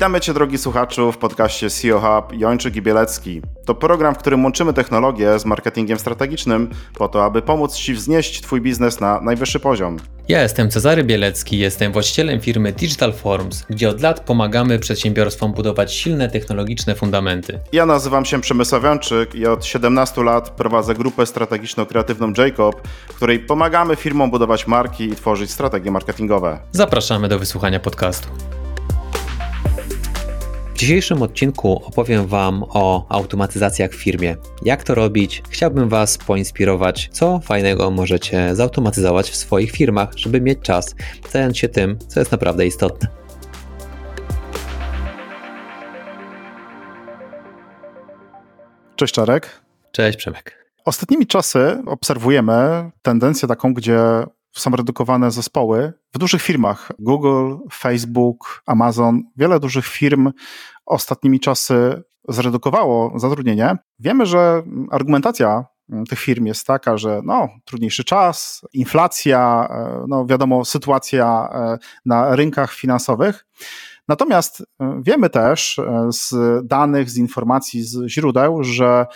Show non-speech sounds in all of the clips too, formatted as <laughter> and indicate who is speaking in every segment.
Speaker 1: Witamy Cię, drogi słuchaczu, w podcaście CEO Hub Jończyk i Bielecki. To program, w którym łączymy technologię z marketingiem strategicznym po to, aby pomóc Ci wznieść Twój biznes na najwyższy poziom.
Speaker 2: Ja jestem Cezary Bielecki, jestem właścicielem firmy Digital Forms, gdzie od lat pomagamy przedsiębiorstwom budować silne technologiczne fundamenty.
Speaker 1: Ja nazywam się Przemysław Jończyk i od 17 lat prowadzę grupę strategiczno-kreatywną Jacob, w której pomagamy firmom budować marki i tworzyć strategie marketingowe.
Speaker 2: Zapraszamy do wysłuchania podcastu. W dzisiejszym odcinku opowiem Wam o automatyzacjach w firmie. Jak to robić? Chciałbym Was poinspirować, co fajnego możecie zautomatyzować w swoich firmach, żeby mieć czas zająć się tym, co jest naprawdę istotne.
Speaker 1: Cześć Czarek.
Speaker 2: Cześć Przemek.
Speaker 1: Ostatnimi czasy obserwujemy tendencję taką, gdzie są redukowane zespoły w dużych firmach. Google, Facebook, Amazon, wiele dużych firm ostatnimi czasy zredukowało zatrudnienie. Wiemy, że argumentacja tych firm jest taka, że no, trudniejszy czas, inflacja, e, no wiadomo, sytuacja e, na rynkach finansowych. Natomiast e, wiemy też z danych, z informacji, z źródeł, że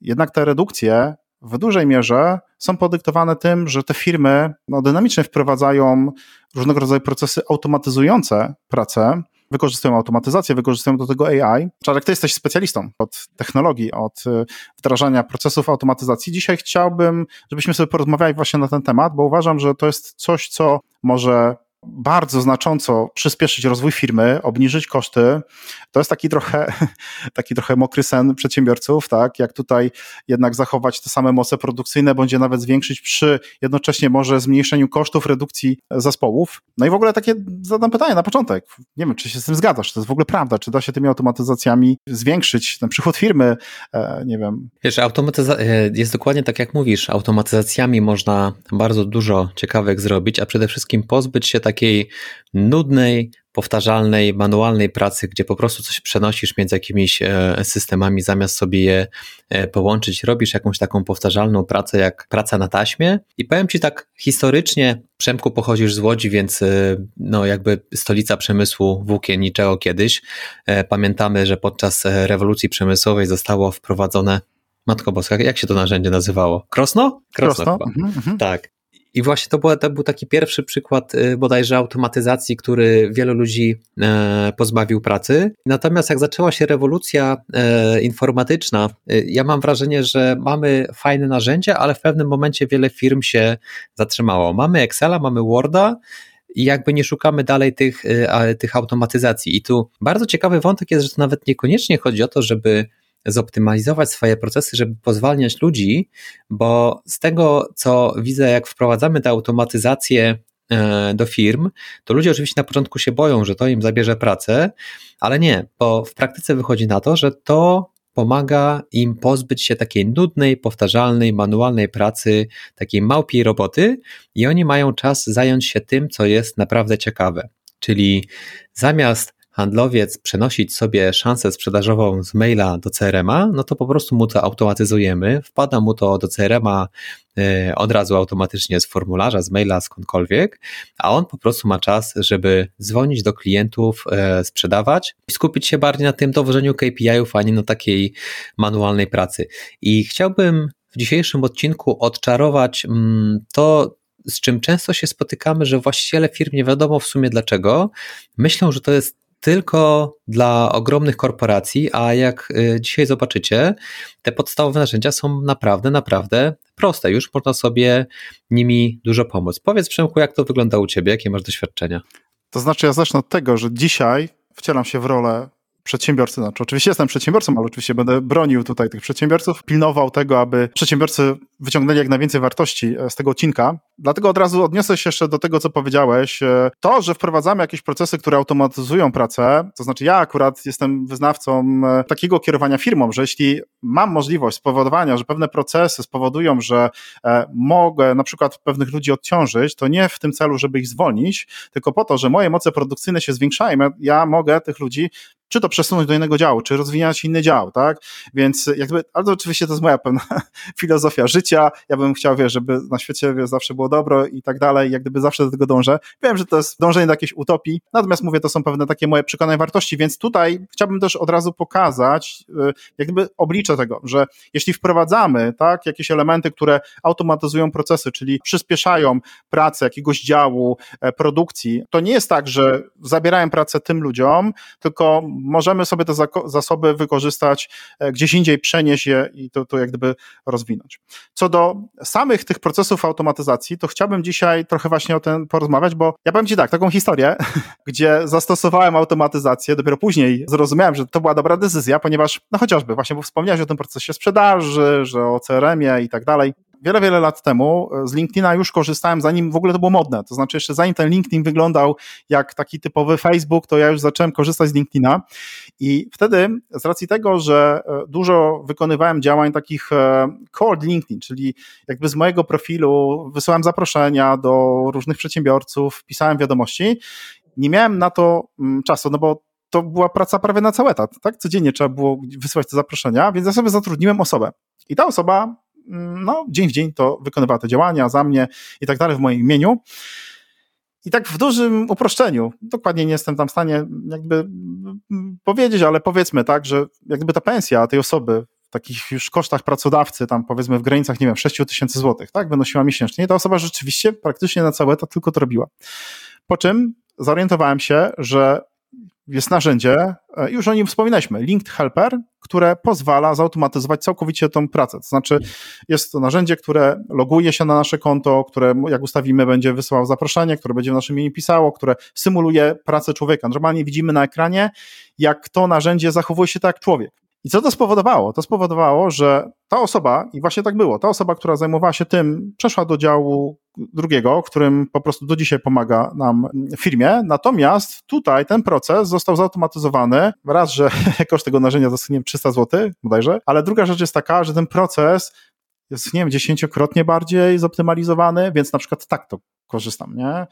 Speaker 1: jednak te redukcje w dużej mierze są podyktowane tym, że te firmy no, dynamicznie wprowadzają różnego rodzaju procesy automatyzujące pracę, wykorzystują automatyzację, wykorzystują do tego AI. Czarek, ty jesteś specjalistą od technologii, od y, wdrażania procesów automatyzacji. Dzisiaj chciałbym, żebyśmy sobie porozmawiali właśnie na ten temat, bo uważam, że to jest coś, co może bardzo znacząco przyspieszyć rozwój firmy, obniżyć koszty. To jest taki trochę, <laughs> taki trochę mokry sen przedsiębiorców, tak? Jak tutaj jednak zachować te same moce produkcyjne, będzie nawet zwiększyć przy jednocześnie może zmniejszeniu kosztów redukcji zespołów. No i w ogóle takie zadam pytanie na początek. Nie wiem, czy się z tym zgadzasz, czy to jest w ogóle prawda, czy da się tymi automatyzacjami zwiększyć ten przychód firmy, e, nie wiem.
Speaker 2: Wiesz, automatyza- e, jest dokładnie tak jak mówisz, automatyzacjami można bardzo dużo ciekawek zrobić, a przede wszystkim pozbyć się takiej nudnej, powtarzalnej, manualnej pracy, gdzie po prostu coś przenosisz między jakimiś e, systemami, zamiast sobie je e, połączyć, robisz jakąś taką powtarzalną pracę, jak praca na taśmie. I powiem Ci tak historycznie, Przemku pochodzisz z Łodzi, więc e, no jakby stolica przemysłu włókienniczego kiedyś. Pamiętamy, że podczas rewolucji przemysłowej zostało wprowadzone Matko Boska, jak się to narzędzie nazywało? Krosno?
Speaker 1: Krosno, Krosno? Mhm, mhm.
Speaker 2: Tak. I właśnie to, to był taki pierwszy przykład y, bodajże automatyzacji, który wielu ludzi e, pozbawił pracy. Natomiast jak zaczęła się rewolucja e, informatyczna, y, ja mam wrażenie, że mamy fajne narzędzia, ale w pewnym momencie wiele firm się zatrzymało. Mamy Excela, mamy Worda, i jakby nie szukamy dalej tych, y, tych automatyzacji. I tu bardzo ciekawy wątek jest, że to nawet niekoniecznie chodzi o to, żeby zoptymalizować swoje procesy, żeby pozwalniać ludzi, bo z tego, co widzę, jak wprowadzamy tę automatyzację e, do firm, to ludzie oczywiście na początku się boją, że to im zabierze pracę, ale nie, bo w praktyce wychodzi na to, że to pomaga im pozbyć się takiej nudnej, powtarzalnej, manualnej pracy, takiej małpiej roboty i oni mają czas zająć się tym, co jest naprawdę ciekawe. Czyli zamiast handlowiec przenosić sobie szansę sprzedażową z maila do CRM-a, no to po prostu mu to automatyzujemy, wpada mu to do CRM-a e, od razu automatycznie z formularza, z maila, skądkolwiek, a on po prostu ma czas, żeby dzwonić do klientów, e, sprzedawać i skupić się bardziej na tym dowożeniu KPI-ów, a nie na takiej manualnej pracy. I chciałbym w dzisiejszym odcinku odczarować mm, to, z czym często się spotykamy, że właściciele firm nie wiadomo w sumie dlaczego, myślą, że to jest tylko dla ogromnych korporacji, a jak y, dzisiaj zobaczycie, te podstawowe narzędzia są naprawdę, naprawdę proste. Już można sobie nimi dużo pomóc. Powiedz Przemku, jak to wygląda u Ciebie, jakie masz doświadczenia?
Speaker 1: To znaczy, ja zacznę od tego, że dzisiaj wcielam się w rolę przedsiębiorcy, znaczy oczywiście jestem przedsiębiorcą, ale oczywiście będę bronił tutaj tych przedsiębiorców, pilnował tego, aby przedsiębiorcy wyciągnęli jak najwięcej wartości e, z tego odcinka. Dlatego od razu odniosę się jeszcze do tego, co powiedziałeś. E, to, że wprowadzamy jakieś procesy, które automatyzują pracę, to znaczy ja akurat jestem wyznawcą e, takiego kierowania firmą, że jeśli mam możliwość spowodowania, że pewne procesy spowodują, że mogę na przykład pewnych ludzi odciążyć, to nie w tym celu, żeby ich zwolnić, tylko po to, że moje moce produkcyjne się zwiększają, ja mogę tych ludzi czy to przesunąć do innego działu, czy rozwijać inny dział, tak? Więc jakby, ale to oczywiście to jest moja pewna <laughs> filozofia życia. Ja bym chciał, wiesz, żeby na świecie wiesz, zawsze było dobro i tak dalej, jak gdyby zawsze do tego dążę. Wiem, że to jest dążenie do jakiejś utopii, natomiast mówię, to są pewne takie moje przekonania wartości, więc tutaj chciałbym też od razu pokazać, y, jak gdyby oblicze tego, że jeśli wprowadzamy tak, jakieś elementy, które automatyzują procesy, czyli przyspieszają pracę jakiegoś działu, e, produkcji, to nie jest tak, że zabierają pracę tym ludziom, tylko możemy sobie te zasoby wykorzystać e, gdzieś indziej, przenieść je i to, to jak gdyby rozwinąć. Co do samych tych procesów automatyzacji, to chciałbym dzisiaj trochę właśnie o tym porozmawiać, bo ja powiem Ci tak, taką historię, <laughs> gdzie zastosowałem automatyzację, dopiero później zrozumiałem, że to była dobra decyzja, ponieważ, no chociażby, właśnie, bo wspomniałeś o tym procesie sprzedaży, że o CRM-ie i tak dalej wiele, wiele lat temu z LinkedIna już korzystałem, zanim w ogóle to było modne. To znaczy, jeszcze zanim ten LinkedIn wyglądał jak taki typowy Facebook, to ja już zacząłem korzystać z LinkedIna. I wtedy, z racji tego, że e, dużo wykonywałem działań takich e, cold LinkedIn, czyli jakby z mojego profilu wysyłałem zaproszenia do różnych przedsiębiorców, pisałem wiadomości, nie miałem na to mm, czasu, no bo to była praca prawie na cały etat, tak? Codziennie trzeba było wysyłać te zaproszenia, więc ja sobie zatrudniłem osobę. I ta osoba no, dzień w dzień to wykonywała te działania za mnie i tak dalej w moim imieniu. I tak w dużym uproszczeniu, dokładnie nie jestem tam w stanie jakby powiedzieć, ale powiedzmy tak, że jakby ta pensja tej osoby w takich już kosztach pracodawcy, tam powiedzmy w granicach, nie wiem, 6 tysięcy złotych, tak, wynosiła miesięcznie. I ta osoba rzeczywiście praktycznie na całe to tylko to robiła. Po czym zorientowałem się, że jest narzędzie, e, już o nim wspominaliśmy, Linked Helper, które pozwala zautomatyzować całkowicie tą pracę. To znaczy, jest to narzędzie, które loguje się na nasze konto, które jak ustawimy, będzie wysyłało zaproszenie, które będzie w naszym imieniu pisało, które symuluje pracę człowieka. Normalnie widzimy na ekranie, jak to narzędzie zachowuje się tak jak człowiek. I co to spowodowało? To spowodowało, że ta osoba, i właśnie tak było, ta osoba, która zajmowała się tym, przeszła do działu drugiego, którym po prostu do dzisiaj pomaga nam w firmie. Natomiast tutaj ten proces został zautomatyzowany. Raz, że <laughs> koszt tego narzędzia to nie 300 zł bodajże, ale druga rzecz jest taka, że ten proces jest, nie wiem, dziesięciokrotnie bardziej zoptymalizowany, więc na przykład tak to korzystam, nie?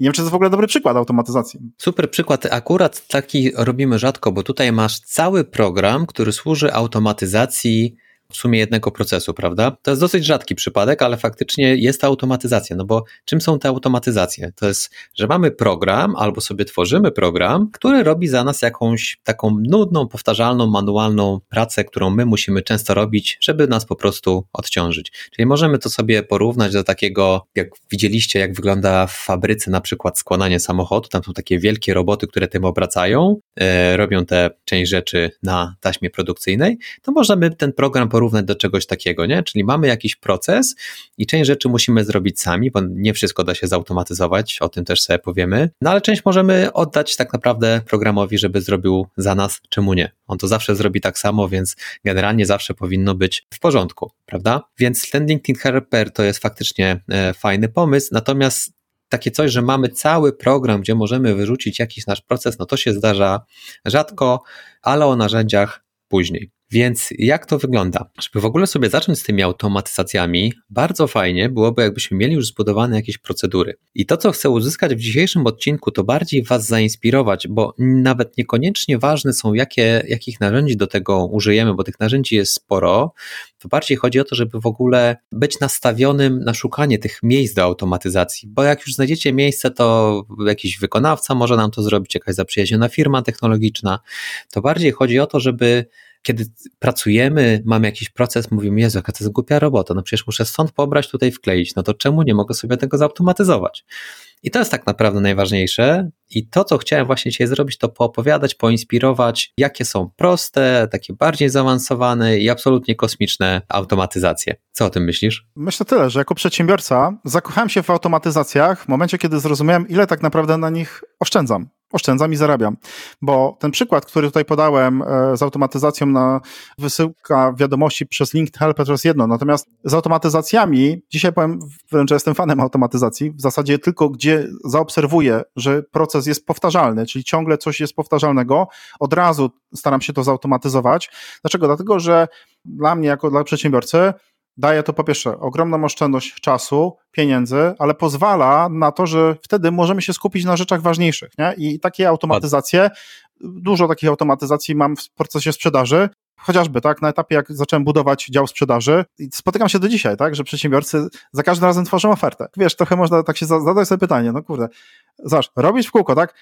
Speaker 1: Nie wiem, czy to jest w ogóle dobry przykład automatyzacji.
Speaker 2: Super przykład. Akurat taki robimy rzadko, bo tutaj masz cały program, który służy automatyzacji w sumie jednego procesu, prawda? To jest dosyć rzadki przypadek, ale faktycznie jest to automatyzacja. No bo czym są te automatyzacje? To jest, że mamy program albo sobie tworzymy program, który robi za nas jakąś taką nudną, powtarzalną, manualną pracę, którą my musimy często robić, żeby nas po prostu odciążyć. Czyli możemy to sobie porównać do takiego, jak widzieliście, jak wygląda w fabryce na przykład składanie samochodu. Tam są takie wielkie roboty, które tym obracają, e, robią te część rzeczy na taśmie produkcyjnej. To możemy ten program porównać do czegoś takiego, nie? Czyli mamy jakiś proces i część rzeczy musimy zrobić sami, bo nie wszystko da się zautomatyzować, o tym też sobie powiemy, no ale część możemy oddać tak naprawdę programowi, żeby zrobił za nas, czemu nie? On to zawsze zrobi tak samo, więc generalnie zawsze powinno być w porządku, prawda? Więc ten LinkedIn Helper to jest faktycznie e, fajny pomysł, natomiast takie coś, że mamy cały program, gdzie możemy wyrzucić jakiś nasz proces, no to się zdarza rzadko, ale o narzędziach później. Więc jak to wygląda? Żeby w ogóle sobie zacząć z tymi automatyzacjami, bardzo fajnie byłoby, jakbyśmy mieli już zbudowane jakieś procedury. I to, co chcę uzyskać w dzisiejszym odcinku, to bardziej Was zainspirować, bo nawet niekoniecznie ważne są, jakie, jakich narzędzi do tego użyjemy, bo tych narzędzi jest sporo. To bardziej chodzi o to, żeby w ogóle być nastawionym na szukanie tych miejsc do automatyzacji, bo jak już znajdziecie miejsce, to jakiś wykonawca może nam to zrobić, jakaś zaprzyjaźniona firma technologiczna. To bardziej chodzi o to, żeby kiedy pracujemy, mamy jakiś proces, mówimy, Jezu, jaka to jest głupia robota, no przecież muszę stąd pobrać, tutaj wkleić, no to czemu nie mogę sobie tego zautomatyzować? I to jest tak naprawdę najważniejsze. I to, co chciałem właśnie dzisiaj zrobić, to poopowiadać, poinspirować, jakie są proste, takie bardziej zaawansowane i absolutnie kosmiczne automatyzacje. Co o tym myślisz?
Speaker 1: Myślę tyle, że jako przedsiębiorca zakochałem się w automatyzacjach w momencie, kiedy zrozumiałem, ile tak naprawdę na nich oszczędzam oszczędzam i zarabiam. Bo ten przykład, który tutaj podałem e, z automatyzacją na wysyłka wiadomości przez Linked Helper to jest jedno. Natomiast z automatyzacjami, dzisiaj powiem wręcz, że jestem fanem automatyzacji, w zasadzie tylko gdzie zaobserwuję, że proces jest powtarzalny, czyli ciągle coś jest powtarzalnego, od razu staram się to zautomatyzować. Dlaczego? Dlatego, że dla mnie, jako dla przedsiębiorcy, daje to po pierwsze ogromną oszczędność czasu, pieniędzy, ale pozwala na to, że wtedy możemy się skupić na rzeczach ważniejszych. Nie? I takie automatyzacje, dużo takich automatyzacji mam w procesie sprzedaży, chociażby tak, na etapie jak zacząłem budować dział sprzedaży i spotykam się do dzisiaj, tak, że przedsiębiorcy za każdym razem tworzą ofertę. Wiesz, trochę można tak się zadać sobie pytanie, no kurde, zobacz, robić w kółko, tak,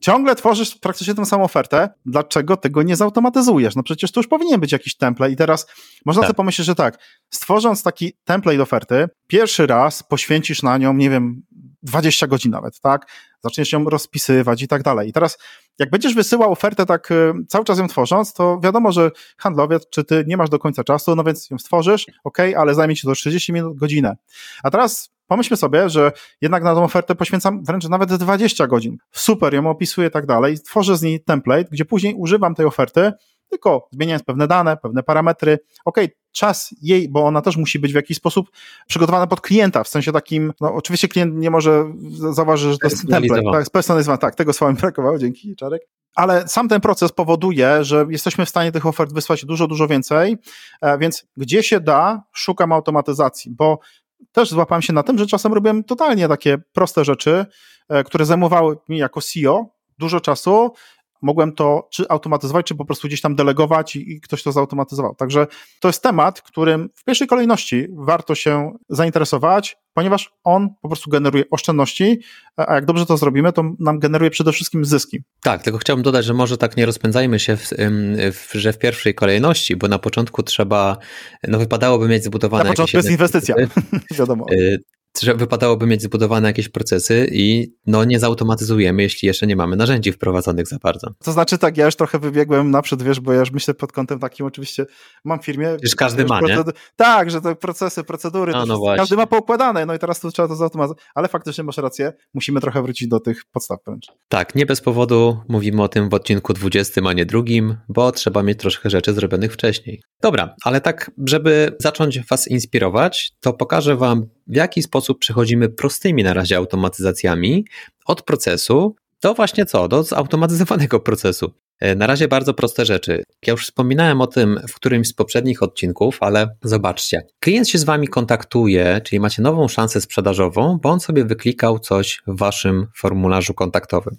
Speaker 1: ciągle tworzysz praktycznie tę samą ofertę, dlaczego tego nie zautomatyzujesz? No przecież to już powinien być jakiś template i teraz można tak. sobie pomyśleć, że tak, stworząc taki template oferty, pierwszy raz poświęcisz na nią, nie wiem, 20 godzin nawet, tak? Zaczniesz ją rozpisywać i tak dalej. I teraz, jak będziesz wysyłał ofertę tak y, cały czas ją tworząc, to wiadomo, że handlowiec, czy ty nie masz do końca czasu, no więc ją stworzysz, ok, ale zajmie ci to 30 minut, godzinę. A teraz pomyślmy sobie, że jednak na tą ofertę poświęcam wręcz nawet 20 godzin. Super, ją opisuję i tak dalej. Tworzę z niej template, gdzie później używam tej oferty, tylko zmieniając pewne dane, pewne parametry. Ok, czas jej, bo ona też musi być w jakiś sposób przygotowana pod klienta, w sensie takim, no oczywiście klient nie może zauważyć, że to jest template, tak, spersonalizowany, tak, tego słowa mi <laughs> brakowało, dzięki Czarek. Ale sam ten proces powoduje, że jesteśmy w stanie tych ofert wysłać dużo, dużo więcej, e, więc gdzie się da, szukam automatyzacji, bo też złapałem się na tym, że czasem robiłem totalnie takie proste rzeczy, e, które zajmowały mi jako CEO dużo czasu, mogłem to czy automatyzować, czy po prostu gdzieś tam delegować i, i, ktoś to zautomatyzował. Także to jest temat, którym w pierwszej kolejności warto się zainteresować, ponieważ on po prostu generuje oszczędności, a jak dobrze to zrobimy, to nam generuje przede wszystkim zyski.
Speaker 2: Tak, tylko chciałbym dodać, że może tak nie rozpędzajmy się, w, w, że w pierwszej kolejności, bo na początku trzeba, no wypadałoby mieć zbudowane
Speaker 1: Na początku jest inwestycja, <laughs> wiadomo.
Speaker 2: Że wypadałoby mieć zbudowane jakieś procesy i no nie zautomatyzujemy, jeśli jeszcze nie mamy narzędzi wprowadzonych za bardzo.
Speaker 1: To znaczy tak, ja już trochę wybiegłem naprzód, wiesz, bo ja już myślę pod kątem takim oczywiście, mam w firmie...
Speaker 2: Już każdy ma, nie?
Speaker 1: Tak, że te procesy, procedury, no, no każdy ma poukładane, no i teraz tu trzeba to zautomatyzować, ale faktycznie masz rację, musimy trochę wrócić do tych podstaw wręcz.
Speaker 2: Tak, nie bez powodu mówimy o tym w odcinku 20, a nie drugim, bo trzeba mieć troszkę rzeczy zrobionych wcześniej. Dobra, ale tak, żeby zacząć Was inspirować, to pokażę Wam w jaki sposób przechodzimy prostymi na razie automatyzacjami od procesu do właśnie co? Do zautomatyzowanego procesu. E, na razie bardzo proste rzeczy. Ja już wspominałem o tym w którymś z poprzednich odcinków, ale zobaczcie. Klient się z Wami kontaktuje, czyli macie nową szansę sprzedażową, bo on sobie wyklikał coś w Waszym formularzu kontaktowym.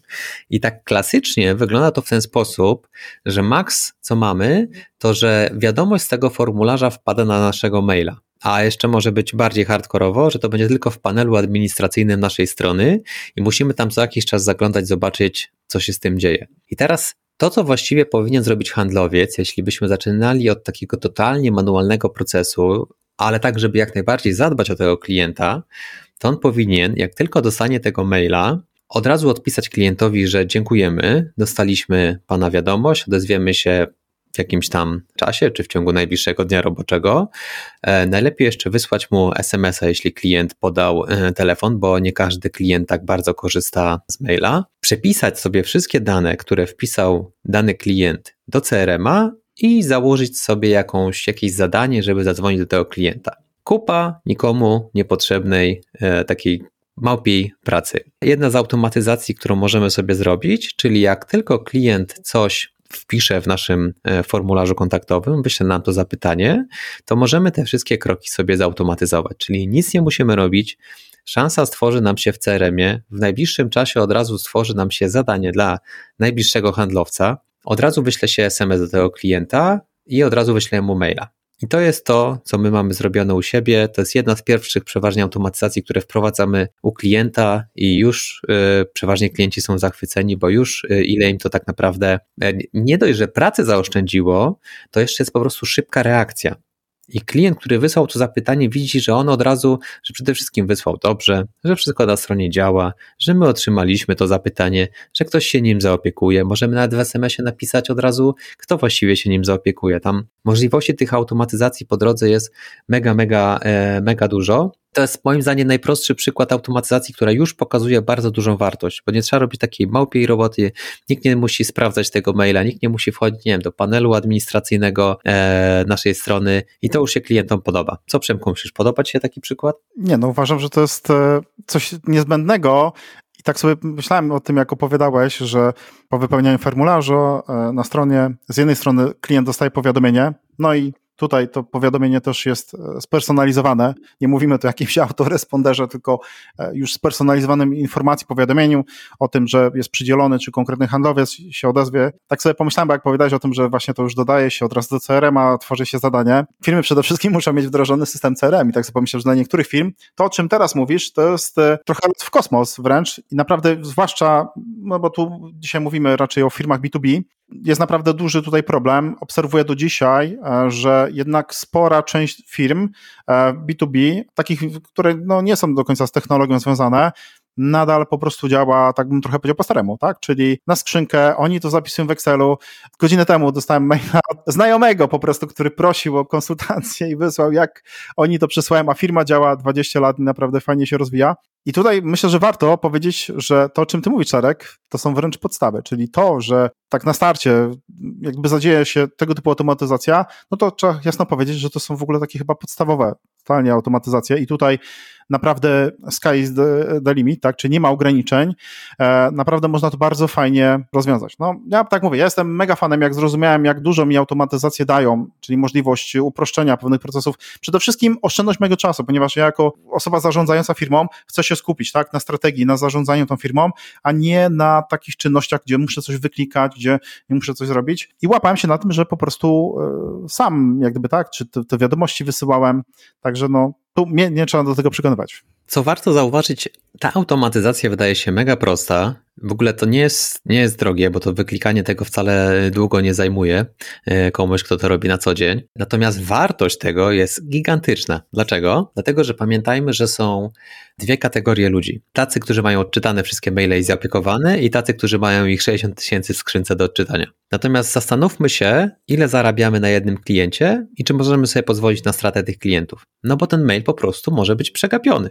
Speaker 2: I tak klasycznie wygląda to w ten sposób, że maks co mamy, to że wiadomość z tego formularza wpada na naszego maila. A jeszcze może być bardziej hardkorowo, że to będzie tylko w panelu administracyjnym naszej strony i musimy tam co jakiś czas zaglądać, zobaczyć, co się z tym dzieje. I teraz to, co właściwie powinien zrobić handlowiec, jeśli byśmy zaczynali od takiego totalnie manualnego procesu, ale tak, żeby jak najbardziej zadbać o tego klienta, to on powinien, jak tylko dostanie tego maila, od razu odpisać klientowi, że dziękujemy, dostaliśmy Pana wiadomość, odezwiemy się w jakimś tam czasie, czy w ciągu najbliższego dnia roboczego. E, najlepiej jeszcze wysłać mu SMS-a, jeśli klient podał e, telefon, bo nie każdy klient tak bardzo korzysta z maila. Przepisać sobie wszystkie dane, które wpisał dany klient do CRM-a i założyć sobie jakąś, jakieś zadanie, żeby zadzwonić do tego klienta. Kupa nikomu niepotrzebnej e, takiej małpiej pracy. Jedna z automatyzacji, którą możemy sobie zrobić, czyli jak tylko klient coś wpiszę w naszym e, formularzu kontaktowym, wyślę nam to zapytanie, to możemy te wszystkie kroki sobie zautomatyzować, czyli nic nie musimy robić. Szansa stworzy nam się w CRM-ie, w najbliższym czasie od razu stworzy nam się zadanie dla najbliższego handlowca, od razu wyślę się SMS do tego klienta i od razu wyślę mu maila. I to jest to, co my mamy zrobione u siebie. To jest jedna z pierwszych przeważnie automatyzacji, które wprowadzamy u klienta i już y, przeważnie klienci są zachwyceni, bo już y, ile im to tak naprawdę y, nie dość, że pracę zaoszczędziło, to jeszcze jest po prostu szybka reakcja. I klient, który wysłał to zapytanie, widzi, że on od razu, że przede wszystkim wysłał dobrze, że wszystko na stronie działa, że my otrzymaliśmy to zapytanie, że ktoś się nim zaopiekuje. Możemy nawet w SMS-ie napisać od razu, kto właściwie się nim zaopiekuje. Tam możliwości tych automatyzacji po drodze jest mega, mega, e, mega dużo. To jest moim zdaniem najprostszy przykład automatyzacji, która już pokazuje bardzo dużą wartość, bo nie trzeba robić takiej małpiej roboty, nikt nie musi sprawdzać tego maila, nikt nie musi wchodzić nie wiem, do panelu administracyjnego e, naszej strony i to już się klientom podoba. Co Przemku, myślisz, podobać się taki przykład?
Speaker 1: Nie, no uważam, że to jest e, coś niezbędnego, i tak sobie myślałem o tym, jak opowiadałeś, że po wypełnianiu formularza e, na stronie, z jednej strony klient dostaje powiadomienie, no i tutaj to powiadomienie też jest e, spersonalizowane. Nie mówimy tu o jakimś <laughs> autoresponderze, tylko e, już spersonalizowanym informacji, powiadomieniu o tym, że jest przydzielony, czy konkretny handlowiec się odezwie. Tak sobie pomyślałem, bo jak powiedziałeś o tym, że właśnie to już dodaje się od razu do CRM-a, tworzy się zadanie. Firmy przede wszystkim <laughs> muszą mieć wdrożony system CRM i tak sobie pomyślałem, że dla niektórych firm to, o czym teraz mówisz, to jest e, trochę w kosmos wręcz i naprawdę, zwłaszcza, no bo tu dzisiaj mówimy raczej o firmach B2B, jest naprawdę duży tutaj problem. Obserwuję do dzisiaj, e, że jednak spora część firm B2B, e, takich, które no nie są do końca z technologią związane, nadal po prostu działa, tak bym trochę powiedział po staremu, tak? Czyli na skrzynkę, oni to zapisują w Excelu. Godzinę temu dostałem maila znajomego po prostu, który prosił o konsultację i wysłał, jak oni to przesłają, a firma działa 20 lat i naprawdę fajnie się rozwija. I tutaj myślę, że warto powiedzieć, że to, o czym ty mówisz, Czarek, to są wręcz podstawy, czyli to, że tak na starcie jakby zadzieje się tego typu automatyzacja, no to trzeba jasno powiedzieć, że to są w ogóle takie chyba podstawowe totalnie automatyzacje. I tutaj naprawdę sky is the, the limit, tak, czy nie ma ograniczeń, e, naprawdę można to bardzo fajnie rozwiązać. No, ja tak mówię, ja jestem mega fanem, jak zrozumiałem, jak dużo mi automatyzacje dają, czyli możliwość uproszczenia pewnych procesów, przede wszystkim oszczędność mojego czasu, ponieważ ja jako osoba zarządzająca firmą chcę się skupić, tak, na strategii, na zarządzaniu tą firmą, a nie na takich czynnościach, gdzie muszę coś wyklikać, gdzie muszę coś zrobić i łapałem się na tym, że po prostu e, sam, jak gdyby tak, czy te, te wiadomości wysyłałem, także no, tu mnie nie trzeba do tego przekonywać.
Speaker 2: Co warto zauważyć, ta automatyzacja wydaje się mega prosta. W ogóle to nie jest, nie jest drogie, bo to wyklikanie tego wcale długo nie zajmuje e, komuś, kto to robi na co dzień. Natomiast wartość tego jest gigantyczna. Dlaczego? Dlatego, że pamiętajmy, że są dwie kategorie ludzi. Tacy, którzy mają odczytane wszystkie maile i zaopiekowane i tacy, którzy mają ich 60 tysięcy w skrzynce do odczytania. Natomiast zastanówmy się, ile zarabiamy na jednym kliencie i czy możemy sobie pozwolić na stratę tych klientów. No bo ten mail po prostu może być przegapiony.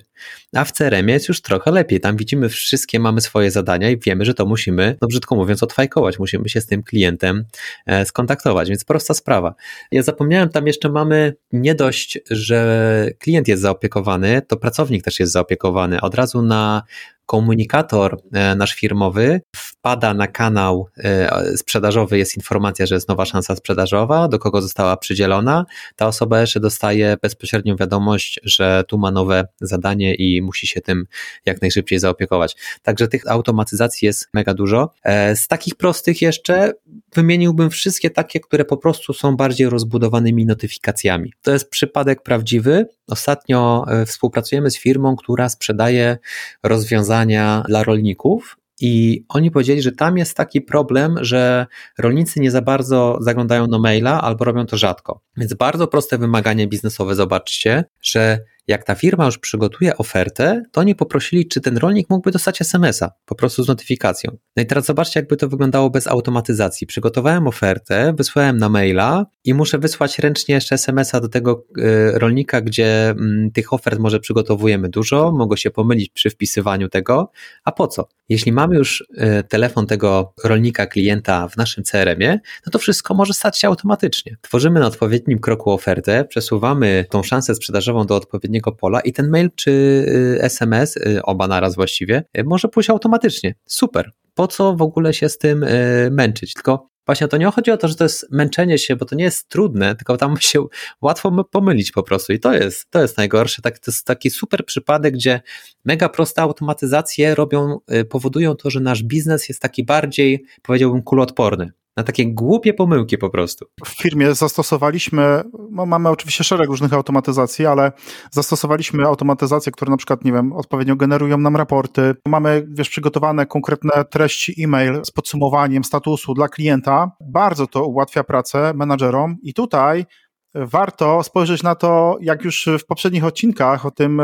Speaker 2: A w CRM jest już trochę lepiej. Tam widzimy wszystkie, mamy swoje zadania i wiemy, że to musimy, no brzydko mówiąc, odfajkować. Musimy się z tym klientem e, skontaktować, więc prosta sprawa. Ja zapomniałem, tam jeszcze mamy nie dość, że klient jest zaopiekowany, to pracownik też jest zaopiekowany. Od razu na komunikator e, nasz firmowy wpada na kanał e, sprzedażowy, jest informacja, że jest nowa szansa sprzedażowa, do kogo została przydzielona. Ta osoba jeszcze dostaje bezpośrednią wiadomość, że tu ma nowe zadanie i musi się tym jak najszybciej zaopiekować. Także tych automatyzacji jest mega dużo. E, z takich prostych jeszcze wymieniłbym wszystkie takie, które po prostu są bardziej rozbudowanymi notyfikacjami. To jest przypadek prawdziwy. Ostatnio współpracujemy z firmą, która sprzedaje rozwiązania rozwiązania dla rolników. I oni powiedzieli, że tam jest taki problem, że rolnicy nie za bardzo zaglądają do maila albo robią to rzadko. Więc bardzo proste wymaganie biznesowe, zobaczcie, że jak ta firma już przygotuje ofertę, to oni poprosili, czy ten rolnik mógłby dostać SMS-a, po prostu z notyfikacją. No i teraz zobaczcie, jakby to wyglądało bez automatyzacji. Przygotowałem ofertę, wysłałem na maila i muszę wysłać ręcznie jeszcze SMS-a do tego e, rolnika, gdzie mm, tych ofert może przygotowujemy dużo, mogę się pomylić przy wpisywaniu tego, a po co? Jeśli mamy już e, telefon tego rolnika, klienta w naszym CRM-ie, no to wszystko może stać się automatycznie. Tworzymy na odpowiednim kroku ofertę, przesuwamy tą szansę sprzedażową do odpowiedniego odpowiedniego pola i ten mail czy SMS, y, y, oba naraz właściwie, y, może pójść automatycznie. Super. Po co w ogóle się z tym męczyć? Tylko Właśnie to nie chodzi o to, że to jest męczenie się, bo to nie jest trudne, tylko tam <laughs> się łatwo pomylić po prostu i to jest, to jest najgorsze. Tak, to jest taki super przypadek, gdzie mega proste automatyzacje robią, powodują to, że nasz biznes jest taki bardziej, powiedziałbym, kuloodporny na takie głupie pomyłki po prostu.
Speaker 1: W firmie zastosowaliśmy, no mamy oczywiście szereg różnych automatyzacji, ale zastosowaliśmy automatyzacje, które na przykład, nie wiem, odpowiednio generują nam raporty. Mamy, wiesz, przygotowane konkretne treści e-mail z podsumowaniem statusu dla klienta. Bardzo to ułatwia pracę menadżerom i tutaj warto spojrzeć na to, jak już w poprzednich odcinkach o tym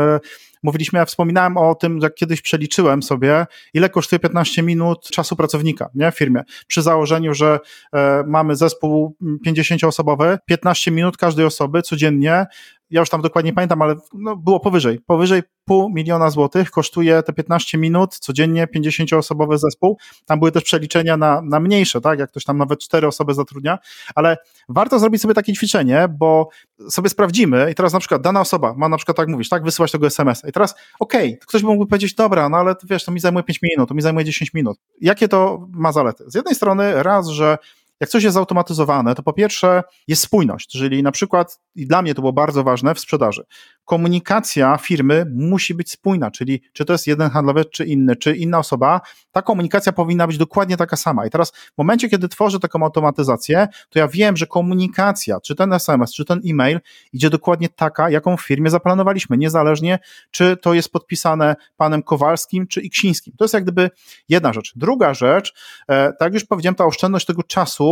Speaker 1: mówiliśmy, ja wspominałem o tym, jak kiedyś przeliczyłem sobie, ile kosztuje 15 minut czasu pracownika nie, w firmie. Przy założeniu, że e, mamy zespół 50-osobowy, 15 minut każdej osoby codziennie ja już tam dokładnie pamiętam, ale no, było powyżej, powyżej pół miliona złotych kosztuje te 15 minut codziennie 50-osobowy zespół. Tam były też przeliczenia na, na mniejsze, tak, jak ktoś tam nawet 4 osoby zatrudnia, ale warto zrobić sobie takie ćwiczenie, bo sobie sprawdzimy i teraz na przykład dana osoba ma na przykład, tak mówisz, tak, wysyłać tego SMS-a i teraz okej, okay, ktoś by mógł powiedzieć, dobra, no ale wiesz, to mi zajmuje 5 minut, to mi zajmuje 10 minut. Jakie to ma zalety? Z jednej strony raz, że jak coś jest zautomatyzowane, to po pierwsze jest spójność, czyli na przykład, i dla mnie to było bardzo ważne w sprzedaży, komunikacja firmy musi być spójna, czyli czy to jest jeden handlowiec, czy inny, czy inna osoba, ta komunikacja powinna być dokładnie taka sama. I teraz w momencie, kiedy tworzę taką automatyzację, to ja wiem, że komunikacja, czy ten SMS, czy ten e-mail idzie dokładnie taka, jaką w firmie zaplanowaliśmy, niezależnie czy to jest podpisane panem Kowalskim, czy Iksińskim. To jest jak gdyby jedna rzecz. Druga rzecz, e, tak jak już powiedziałem, ta oszczędność tego czasu,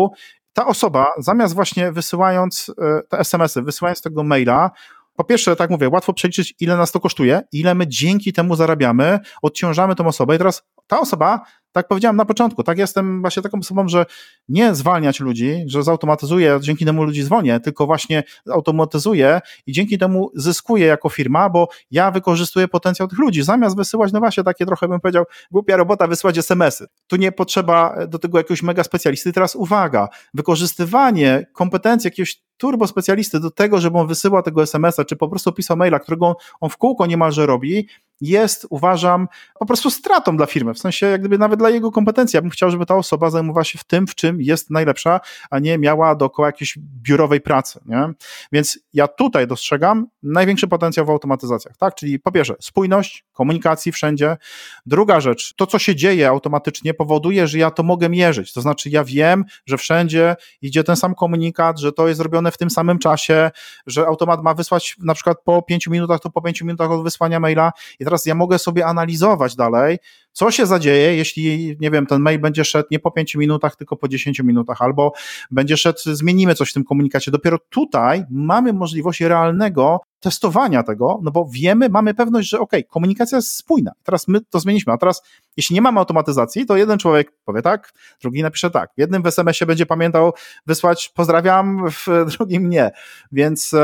Speaker 1: ta osoba zamiast właśnie wysyłając e, te SMS-y, wysyłając tego maila, po pierwsze, tak mówię, łatwo przeliczyć, ile nas to kosztuje, ile my dzięki temu zarabiamy, odciążamy tą osobę i teraz ta osoba tak powiedziałem na początku, tak jestem właśnie taką osobą, że nie zwalniać ludzi, że zautomatyzuję, dzięki temu ludzi zwolnię, tylko właśnie automatyzuję i dzięki temu zyskuję jako firma, bo ja wykorzystuję potencjał tych ludzi. Zamiast wysyłać, no właśnie takie trochę bym powiedział, głupia robota, wysyłać SMS-y. Tu nie potrzeba do tego jakiegoś mega specjalisty. Teraz uwaga, wykorzystywanie kompetencji jakiegoś turbo specjalisty do tego, żeby on wysyłał tego SMS-a, czy po prostu pisał maila, którego on w kółko niemalże robi, jest, uważam, po prostu stratą dla firmy. W sensie, jak gdyby nawet dla jego kompetencji. Ja bym chciał, żeby ta osoba zajmowała się w tym, w czym jest najlepsza, a nie miała dookoła jakiejś biurowej pracy. Nie? Więc ja tutaj dostrzegam największy potencjał w automatyzacjach. Tak? Czyli po pierwsze, spójność komunikacji wszędzie. Druga rzecz, to co się dzieje automatycznie powoduje, że ja to mogę mierzyć. To znaczy, ja wiem, że wszędzie idzie ten sam komunikat, że to jest zrobione w tym samym czasie, że automat ma wysłać na przykład po pięciu minutach, to po pięciu minutach od wysłania maila. I teraz ja mogę sobie analizować dalej, co się zadzieje, jeśli, nie wiem, ten mail będzie szedł nie po 5 minutach, tylko po 10 minutach, albo będzie szedł, zmienimy coś w tym komunikacie. Dopiero tutaj mamy możliwość realnego testowania tego, no bo wiemy, mamy pewność, że ok, komunikacja jest spójna. Teraz my to zmieniliśmy, a teraz jeśli nie mamy automatyzacji, to jeden człowiek powie tak, drugi napisze tak. W jednym w SMS-ie będzie pamiętał wysłać pozdrawiam, w <laughs> drugim nie. Więc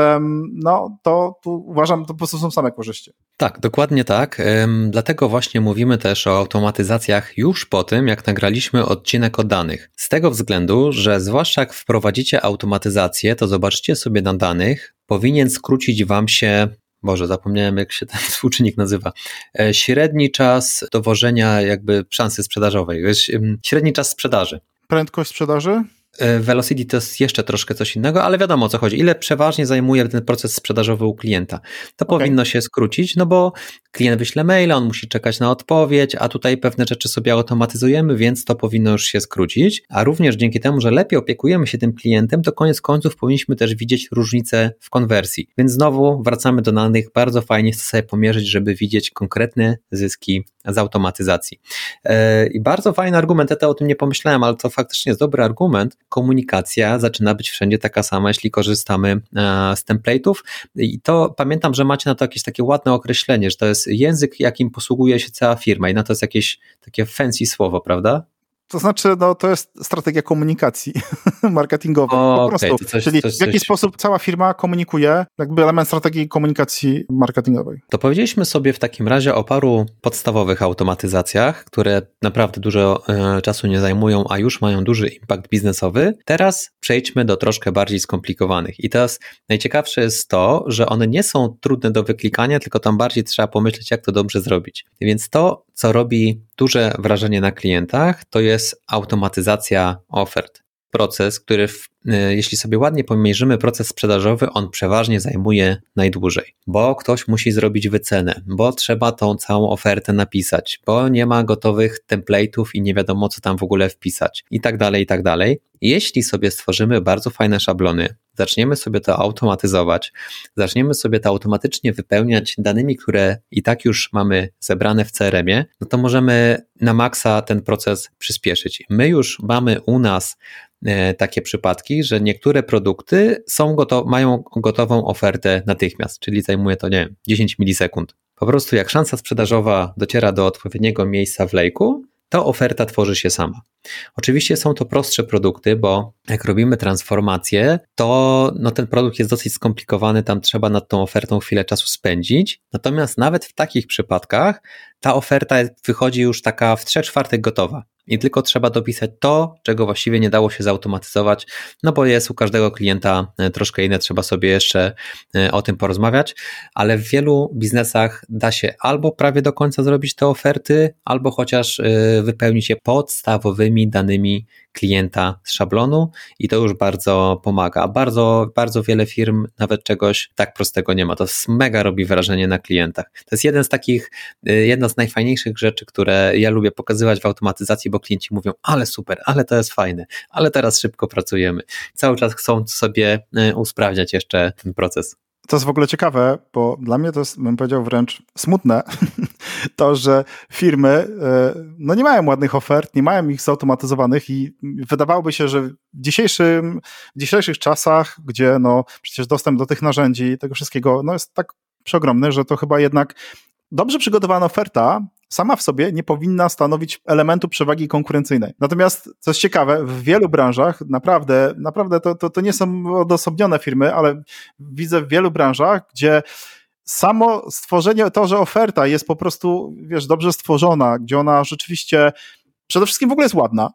Speaker 1: no to tu uważam, to po prostu są same korzyści.
Speaker 2: Tak, dokładnie tak. Dlatego właśnie mówimy też o automatyzacjach już po tym, jak nagraliśmy odcinek o danych. Z tego względu, że zwłaszcza jak wprowadzicie automatyzację, to zobaczcie sobie na danych, powinien skrócić Wam się Boże, zapomniałem jak się ten <laughs> współczynnik nazywa. E, średni czas dowożenia jakby szansy sprzedażowej. Średni czas sprzedaży.
Speaker 1: Prędkość sprzedaży?
Speaker 2: E, Velocity to jest jeszcze troszkę coś innego, ale wiadomo o co chodzi. Ile przeważnie zajmuje ten proces sprzedażowy u klienta? To okay. powinno się skrócić, no bo klient wyśle maila, on musi czekać na odpowiedź, a tutaj pewne rzeczy sobie automatyzujemy, więc to powinno już się skrócić. A również dzięki temu, że lepiej opiekujemy się tym klientem, to koniec końców powinniśmy też widzieć różnice w konwersji. Więc znowu wracamy do danych, bardzo fajnie jest sobie pomierzyć, żeby widzieć konkretne zyski z automatyzacji. E, I bardzo fajny argument, ja o tym nie pomyślałem, ale to faktycznie jest dobry argument. Komunikacja zaczyna być wszędzie taka sama, jeśli korzystamy e, z template'ów. I to pamiętam, że macie na to jakieś takie ładne określenie, że to jest język, jakim posługuje się cała firma i na to jest jakieś takie fancy słowo, prawda?
Speaker 1: To znaczy, no, to jest strategia komunikacji <laughs> marketingowej. O, po prostu. Okay, coś, Czyli coś, w jaki coś... sposób cała firma komunikuje, jakby element strategii komunikacji marketingowej.
Speaker 2: To powiedzieliśmy sobie w takim razie o paru podstawowych automatyzacjach, które naprawdę dużo e, czasu nie zajmują, a już mają duży impact biznesowy. Teraz przejdźmy do troszkę bardziej skomplikowanych. I teraz najciekawsze jest to, że one nie są trudne do wyklikania, tylko tam bardziej trzeba pomyśleć, jak to dobrze zrobić. Więc to, co robi duże wrażenie na klientach, to jest automatyzacja ofert. Proces, który, w, jeśli sobie ładnie pomierzymy proces sprzedażowy, on przeważnie zajmuje najdłużej, bo ktoś musi zrobić wycenę, bo trzeba tą całą ofertę napisać, bo nie ma gotowych template'ów i nie wiadomo, co tam w ogóle wpisać, i tak dalej, i tak dalej. Jeśli sobie stworzymy bardzo fajne szablony, zaczniemy sobie to automatyzować, zaczniemy sobie to automatycznie wypełniać danymi, które i tak już mamy zebrane w CRM-ie, no to możemy na maksa ten proces przyspieszyć. My już mamy u nas e, takie przypadki, że niektóre produkty są goto mają gotową ofertę natychmiast, czyli zajmuje to, nie wiem, 10 milisekund. Po prostu jak szansa sprzedażowa dociera do odpowiedniego miejsca w lejku, to oferta tworzy się sama. Oczywiście są to prostsze produkty, bo jak robimy transformację, to no, ten produkt jest dosyć skomplikowany, tam trzeba nad tą ofertą chwilę czasu spędzić. Natomiast nawet w takich przypadkach ta oferta wychodzi już taka w 3 czwartych gotowa. I tylko trzeba dopisać to, czego właściwie nie dało się zautomatyzować, no bo jest u każdego klienta e, troszkę inne, trzeba sobie jeszcze e, o tym porozmawiać, ale w wielu biznesach da się albo prawie do końca zrobić te oferty, albo chociaż e, wypełnić je podstawowymi danymi klienta z szablonu i to już bardzo pomaga. Bardzo, bardzo wiele firm nawet czegoś tak prostego nie ma. To mega robi wrażenie na klientach. To jest jeden z takich, y, jedna z najfajniejszych rzeczy, które ja lubię pokazywać w automatyzacji, bo klienci mówią, ale super, ale to jest fajne, ale teraz szybko pracujemy. Cały czas chcą sobie y, usprawniać jeszcze ten proces.
Speaker 1: To jest w ogóle ciekawe, bo dla mnie to jest, bym powiedział, wręcz smutne, <laughs> to, że firmy e, no nie mają ładnych ofert, nie mają ich zautomatyzowanych i wydawałoby się, że w, dzisiejszym, w dzisiejszych czasach, gdzie no przecież dostęp do tych narzędzi, tego wszystkiego, no jest tak przeogromny, że to chyba jednak dobrze przygotowana oferta sama w sobie nie powinna stanowić elementu przewagi konkurencyjnej. Natomiast, co jest ciekawe, w wielu branżach, naprawdę, naprawdę to, to, to nie są odosobnione firmy, ale widzę w wielu branżach, gdzie samo stworzenie, to, że oferta jest po prostu, wiesz, dobrze stworzona, gdzie ona rzeczywiście przede wszystkim w ogóle jest ładna.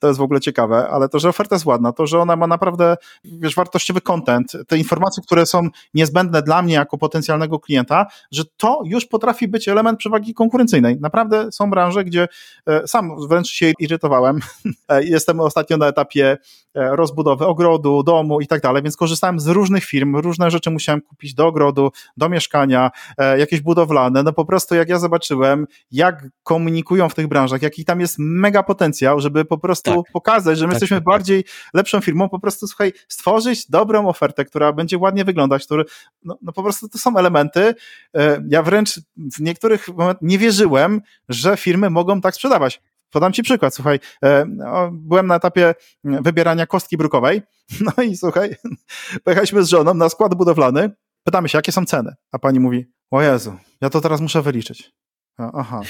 Speaker 1: To jest w ogóle ciekawe, ale to, że oferta jest ładna, to, że ona ma naprawdę, wiesz, wartościowy content, te informacje, które są niezbędne dla mnie jako potencjalnego klienta, że to już potrafi być element przewagi konkurencyjnej. Naprawdę są branże, gdzie e, sam wręcz się irytowałem. <laughs> E, jestem ostatnio na etapie e, rozbudowy ogrodu, domu i tak dalej, więc korzystałem z różnych firm, różne rzeczy musiałem kupić do ogrodu, do mieszkania, jakieś budowlane. No po prostu jak ja zobaczyłem, jak komunikują w tych branżach, jaki tam jest mega potencjał, żeby po prostu tak. pokazać, że my tak, jesteśmy tak, tak. bardziej lepszą firmą, po prostu słuchaj, stworzyć dobrą ofertę, która będzie ładnie wyglądać, który, no, no po prostu to są elementy. E, ja wręcz w niektórych momentach nie wierzyłem, że firmy mogą tak sprzedawać. Podam Ci przykład, słuchaj, e, byłem na etapie wybierania kostki brukowej, <laughs> no i słuchaj, <laughs> pojechaliśmy z żoną na skład budowlany, pytamy się, jakie są ceny, a pani mówi, o Jezu, ja to teraz muszę wyliczyć. Aha.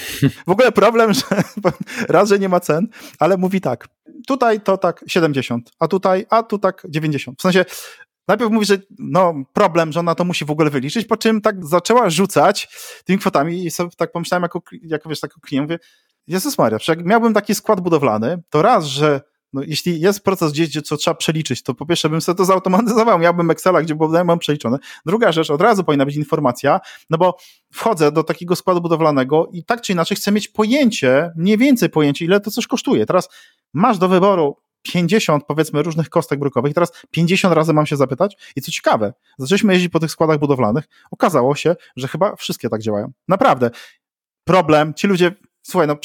Speaker 1: W ogóle problem, że <laughs> raz, że nie ma cen, ale mówi tak, tutaj to tak 70, a tutaj, a tu tak 90. W sensie najpierw mówi, że no problem, że ona to musi w ogóle wyliczyć, po czym tak zaczęła rzucać tymi kwotami i sobie tak pomyślałem jako, jako wiesz, jako klient, mówię, Jezus Maria, jak miałbym taki skład budowlany, to raz, że no, jeśli jest proces gdzieś, gdzie co trzeba przeliczyć, to po pierwsze bym sobie to zautomatyzował, miałbym Excela, gdzie było mam przeliczone. Druga rzecz, od razu powinna być informacja, no bo wchodzę do takiego składu budowlanego i tak czy inaczej chcę mieć pojęcie, mniej więcej pojęcie, ile to coś kosztuje. Teraz masz do wyboru 50 powiedzmy różnych kostek brukowych, teraz 50 razy mam się zapytać i co ciekawe, zaczęliśmy jeździć po tych składach budowlanych, okazało się, że chyba wszystkie tak działają. Naprawdę. Problem, ci ludzie Słuchaj, no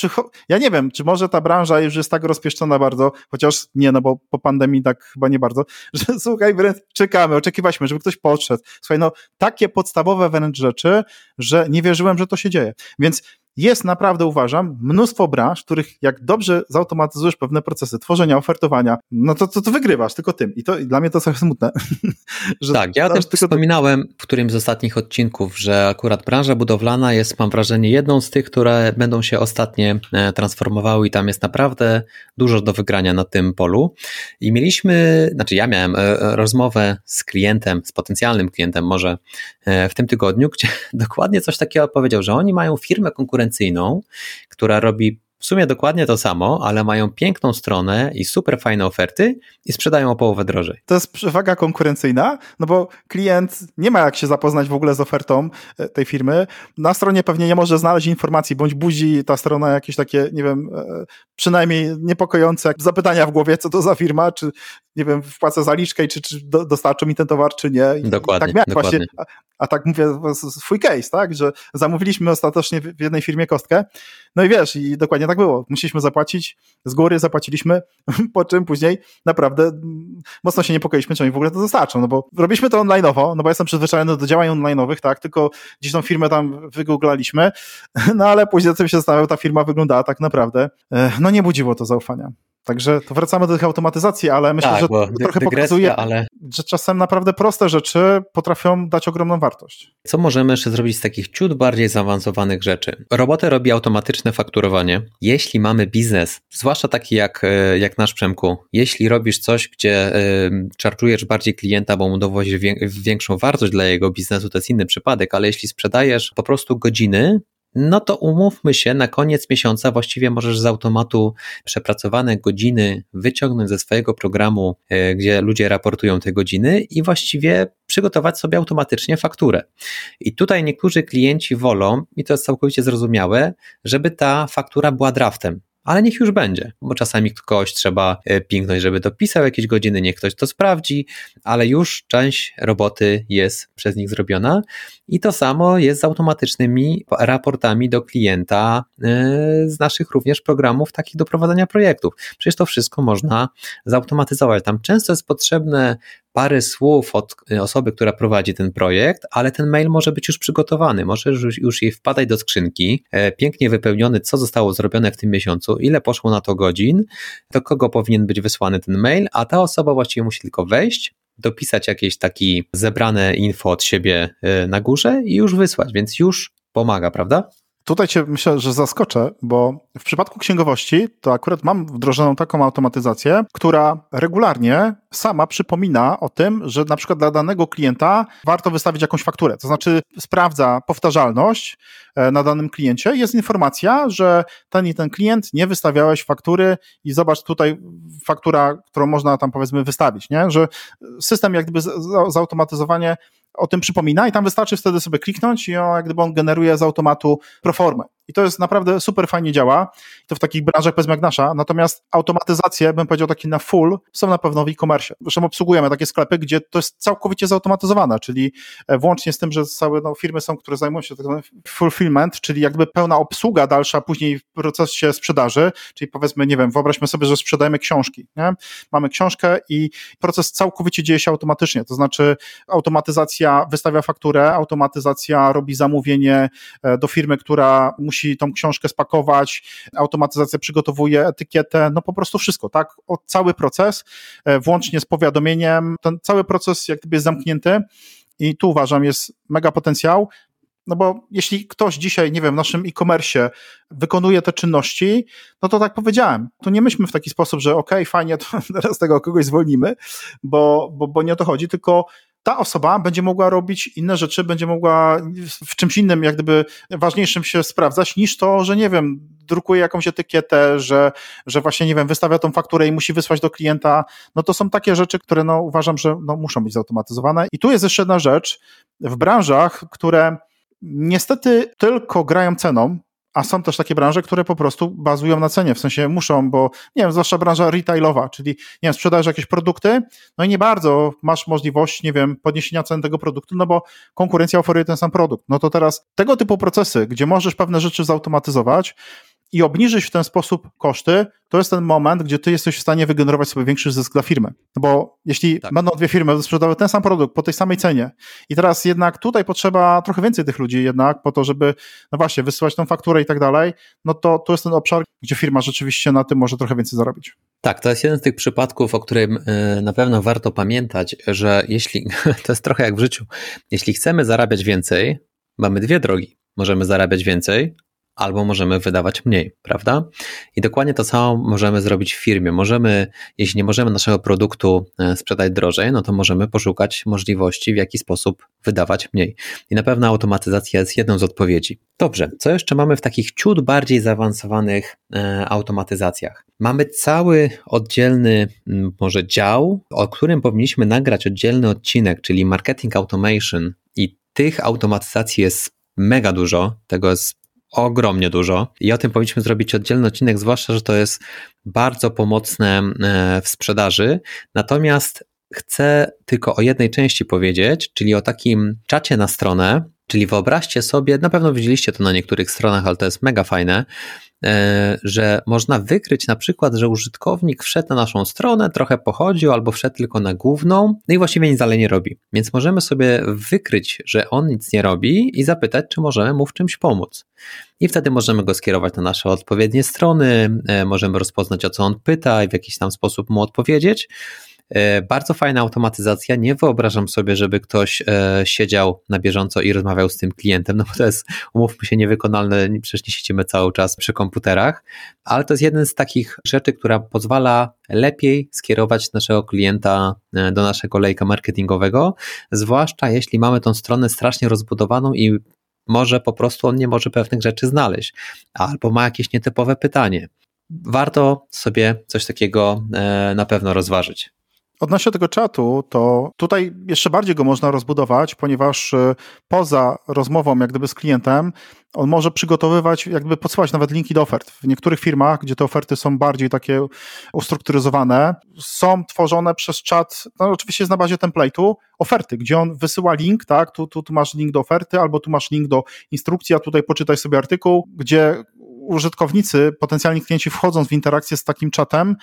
Speaker 1: ja nie wiem, czy może ta branża już jest tak rozpieszczona bardzo, chociaż nie, no bo po pandemii tak chyba nie bardzo, <laughs> że słuchaj, wręcz czekamy, oczekiwaliśmy, żeby ktoś podszedł. Słuchaj, no takie podstawowe wręcz rzeczy, że nie wierzyłem, że to się dzieje. Więc jest naprawdę, uważam, mnóstwo branż, których jak dobrze zautomatyzujesz pewne procesy tworzenia, ofertowania, no to, to, to wygrywasz tylko tym. I to i dla mnie to jest smutne. <laughs>
Speaker 2: tak, ja też wspominałem w którymś z ostatnich odcinków, że akurat branża budowlana jest, mam wrażenie, jedną z tych, które będą się ostatnio e, transformowały i tam jest naprawdę dużo do wygrania na tym polu. I mieliśmy, znaczy ja miałem e, e, rozmowę z klientem, z potencjalnym klientem może w tym tygodniu, gdzie <laughs> dokładnie coś takiego powiedział, że oni mają firmę konkurencyjną, konkurencyjną, która robi w sumie dokładnie to samo, ale mają piękną stronę i super fajne oferty i sprzedają o połowę drożej.
Speaker 1: To jest przewaga konkurencyjna, no bo klient nie ma jak się zapoznać w ogóle z ofertą e, tej firmy. Na stronie pewnie nie może znaleźć informacji, bądź budzi ta strona jakieś takie, nie wiem, e, przynajmniej niepokojące zapytania w głowie, co to za firma, czy nie wiem, wpłacę zaliczkę, czy, czy dostarczą mi ten towar, czy nie.
Speaker 2: I dokładnie. Tak miałem dokładnie. właśnie,
Speaker 1: a, tak mówię, swój case, tak, że zamówiliśmy ostatecznie w jednej firmie kostkę, no i wiesz, i dokładnie tak było. Musieliśmy zapłacić, z góry zapłaciliśmy, <laughs> po czym później naprawdę mocno się niepokoiliśmy, czy oni w ogóle to dostarczą, no bo robiliśmy to online'owo, no bo jestem przyzwyczajony do działań online'owych, tak, tylko gdzieś tą firmę tam wygooglaliśmy, <laughs> no ale później sobie się zastanawiał, ta firma wyglądała tak naprawdę, no nie budziło to zaufania. Także to wracamy do tych automatyzacji, ale myślę, tak, że trochę pokazuje, ale... że czasem naprawdę proste rzeczy potrafią dać ogromną wartość.
Speaker 2: Co możemy jeszcze zrobić z takich ciut bardziej zaawansowanych rzeczy? Robotę robi automatyczne fakturowanie. Jeśli mamy biznes, zwłaszcza taki jak, e, jak nasz Przemku, jeśli robisz coś, gdzie y, czarczujesz bardziej klienta, bo mu dowozisz większą wartość dla jego biznesu, to jest inny przypadek, ale jeśli sprzedajesz po prostu godziny, no to umówmy się, na koniec miesiąca właściwie możesz z automatu przepracowane godziny wyciągnąć ze swojego programu, e, gdzie ludzie raportują te godziny i właściwie przygotować sobie automatycznie fakturę. I tutaj niektórzy klienci wolą, i to jest całkowicie zrozumiałe, żeby ta faktura była draftem ale niech już będzie, bo czasami kogoś trzeba e, piękność, żeby dopisał jakieś godziny, niech ktoś to sprawdzi, ale już część roboty jest przez nich zrobiona i to samo jest z automatycznymi raportami do klienta e, z naszych również programów takich do prowadzenia projektów. Przecież to wszystko można zautomatyzować. Tam często jest potrzebne parę słów od e, osoby, która prowadzi ten projekt, ale ten mail może być już przygotowany, może już, jej wpadać do skrzynki, pięknie wypełniony, co zostało zrobione w tym miesiącu, ile poszło na to godzin, do kogo powinien być wysłany ten mail, a ta osoba właściwie musi tylko wejść, dopisać jakieś takie zebrane info od siebie e, na górze i już wysłać, więc już pomaga, prawda?
Speaker 1: Tutaj cię myślę, że zaskoczę, bo w przypadku księgowości to akurat mam wdrożoną taką automatyzację, która regularnie sama przypomina o tym, że na przykład dla danego klienta warto wystawić jakąś fakturę. To znaczy sprawdza powtarzalność e, na danym kliencie. Jest informacja, że ten i ten klient nie wystawiałeś faktury i zobacz tutaj faktura, którą można tam powiedzmy wystawić, nie? że system jak gdyby zautomatyzowanie o tym przypomina i tam wystarczy wtedy sobie kliknąć i o, jak gdyby on generuje z automatu proformę. I to jest naprawdę super fajnie działa. I to w takich branżach powiedzmy jak nasza. Natomiast automatyzacje, bym powiedział takie na full, są na pewno w e-commerce. Zresztą obsługujemy takie sklepy, gdzie to jest całkowicie zautomatyzowane, czyli e, włącznie z tym, że całe no, firmy są, które zajmują się tak fulfillment, czyli jakby pełna obsługa dalsza później w procesie sprzedaży, czyli powiedzmy, nie wiem, wyobraźmy sobie, że sprzedajemy książki. Nie? Mamy książkę i proces całkowicie dzieje się automatycznie. To znaczy automatyzacja wystawia fakturę, automatyzacja robi zamówienie e, do firmy, która musi musi tą książkę spakować, automatyzacja przygotowuje etykietę, no po prostu wszystko, tak? O, cały proces, e, włącznie z powiadomieniem, ten cały proces jak gdyby jest zamknięty i tu uważam jest mega potencjał, no bo jeśli ktoś dzisiaj, nie wiem, w naszym e-commerce wykonuje te czynności, no to tak powiedziałem, to nie myślmy w taki sposób, że okej, okay, fajnie, to <laughs> teraz tego kogoś zwolnimy, bo, bo, bo nie o to chodzi, tylko ta osoba będzie mogła robić inne rzeczy, będzie mogła w czymś innym, jak gdyby ważniejszym się sprawdzać, niż to, że nie wiem, drukuje jakąś etykietę, że, że właśnie, nie wiem, wystawia tą fakturę i musi wysłać do klienta. No to są takie rzeczy, które no, uważam, że no, muszą być zautomatyzowane. I tu jest jeszcze jedna rzecz. W branżach, które niestety tylko grają ceną, a są też takie branże, które po prostu bazują na cenie, w sensie muszą, bo nie wiem, zwłaszcza branża retailowa, czyli nie wiem, sprzedajesz jakieś produkty, no i nie bardzo masz możliwość, nie wiem, podniesienia cen tego produktu, no bo konkurencja oferuje ten sam produkt. No to teraz tego typu procesy, gdzie możesz pewne rzeczy zautomatyzować, i obniżyć w ten sposób koszty, to jest ten moment, gdzie ty jesteś w stanie wygenerować sobie większy zysk dla firmy. No bo jeśli tak. będą dwie firmy sprzedawały ten sam produkt po tej samej cenie i teraz jednak tutaj potrzeba trochę więcej tych ludzi jednak po to, żeby no właśnie wysyłać tą fakturę i tak dalej, no to to jest ten obszar, gdzie firma rzeczywiście na tym może trochę więcej zarobić.
Speaker 2: Tak, to jest jeden z tych przypadków, o którym e, na pewno warto pamiętać, że jeśli, <laughs> to jest trochę jak w życiu, jeśli chcemy zarabiać więcej, mamy dwie drogi. Możemy zarabiać więcej, albo możemy wydawać mniej, prawda? I dokładnie to samo możemy zrobić w firmie. Możemy, jeśli nie możemy naszego produktu e, sprzedać drożej, no to możemy poszukać możliwości, w jaki sposób wydawać mniej. I na pewno automatyzacja jest jedną z odpowiedzi. Dobrze, co jeszcze mamy w takich ciut bardziej zaawansowanych e, automatyzacjach? Mamy cały oddzielny może dział, o którym powinniśmy nagrać oddzielny odcinek, czyli marketing automation i tych automatyzacji jest mega dużo, tego jest ogromnie dużo i o tym powinniśmy zrobić oddzielny odcinek, zwłaszcza, że to jest bardzo pomocne e, w sprzedaży. Natomiast chcę tylko o jednej części powiedzieć, czyli o takim czacie na stronę, Czyli wyobraźcie sobie, na pewno widzieliście to na niektórych stronach, ale to jest mega fajne, że można wykryć na przykład, że użytkownik wszedł na naszą stronę, trochę pochodził albo wszedł tylko na główną, no i właściwie nic dalej nie robi. Więc możemy sobie wykryć, że on nic nie robi i zapytać, czy możemy mu w czymś pomóc. I wtedy możemy go skierować na nasze odpowiednie strony, e, możemy rozpoznać o co on pyta i w jakiś tam sposób mu odpowiedzieć. E, bardzo fajna automatyzacja. Nie wyobrażam sobie, żeby ktoś e, siedział na bieżąco i rozmawiał z tym klientem, <laughs> no bo to jest, umówmy się, niewykonalne, przecież nie siedzimy cały czas przy komputerach, ale to jest jeden z takich rzeczy, która pozwala lepiej skierować naszego klienta e, do naszego lejka marketingowego, zwłaszcza jeśli mamy tą stronę strasznie rozbudowaną i może po prostu on nie może pewnych rzeczy znaleźć, albo ma jakieś nietypowe pytanie. Warto sobie coś takiego na pewno rozważyć.
Speaker 1: Odnośnie tego czatu, to tutaj jeszcze bardziej go można rozbudować, ponieważ e, poza rozmową jak gdyby z klientem, on może przygotowywać, jakby podsyłać nawet linki do ofert. W niektórych firmach, gdzie te oferty są bardziej takie ustrukturyzowane, są tworzone przez czat, no oczywiście na bazie template'u, oferty, gdzie on wysyła link, tak, tu, tu, tu masz link do oferty, albo tu masz link do instrukcji, a tutaj poczytaj sobie artykuł, gdzie użytkownicy, potencjalni klienci wchodząc w interakcję z takim czatem,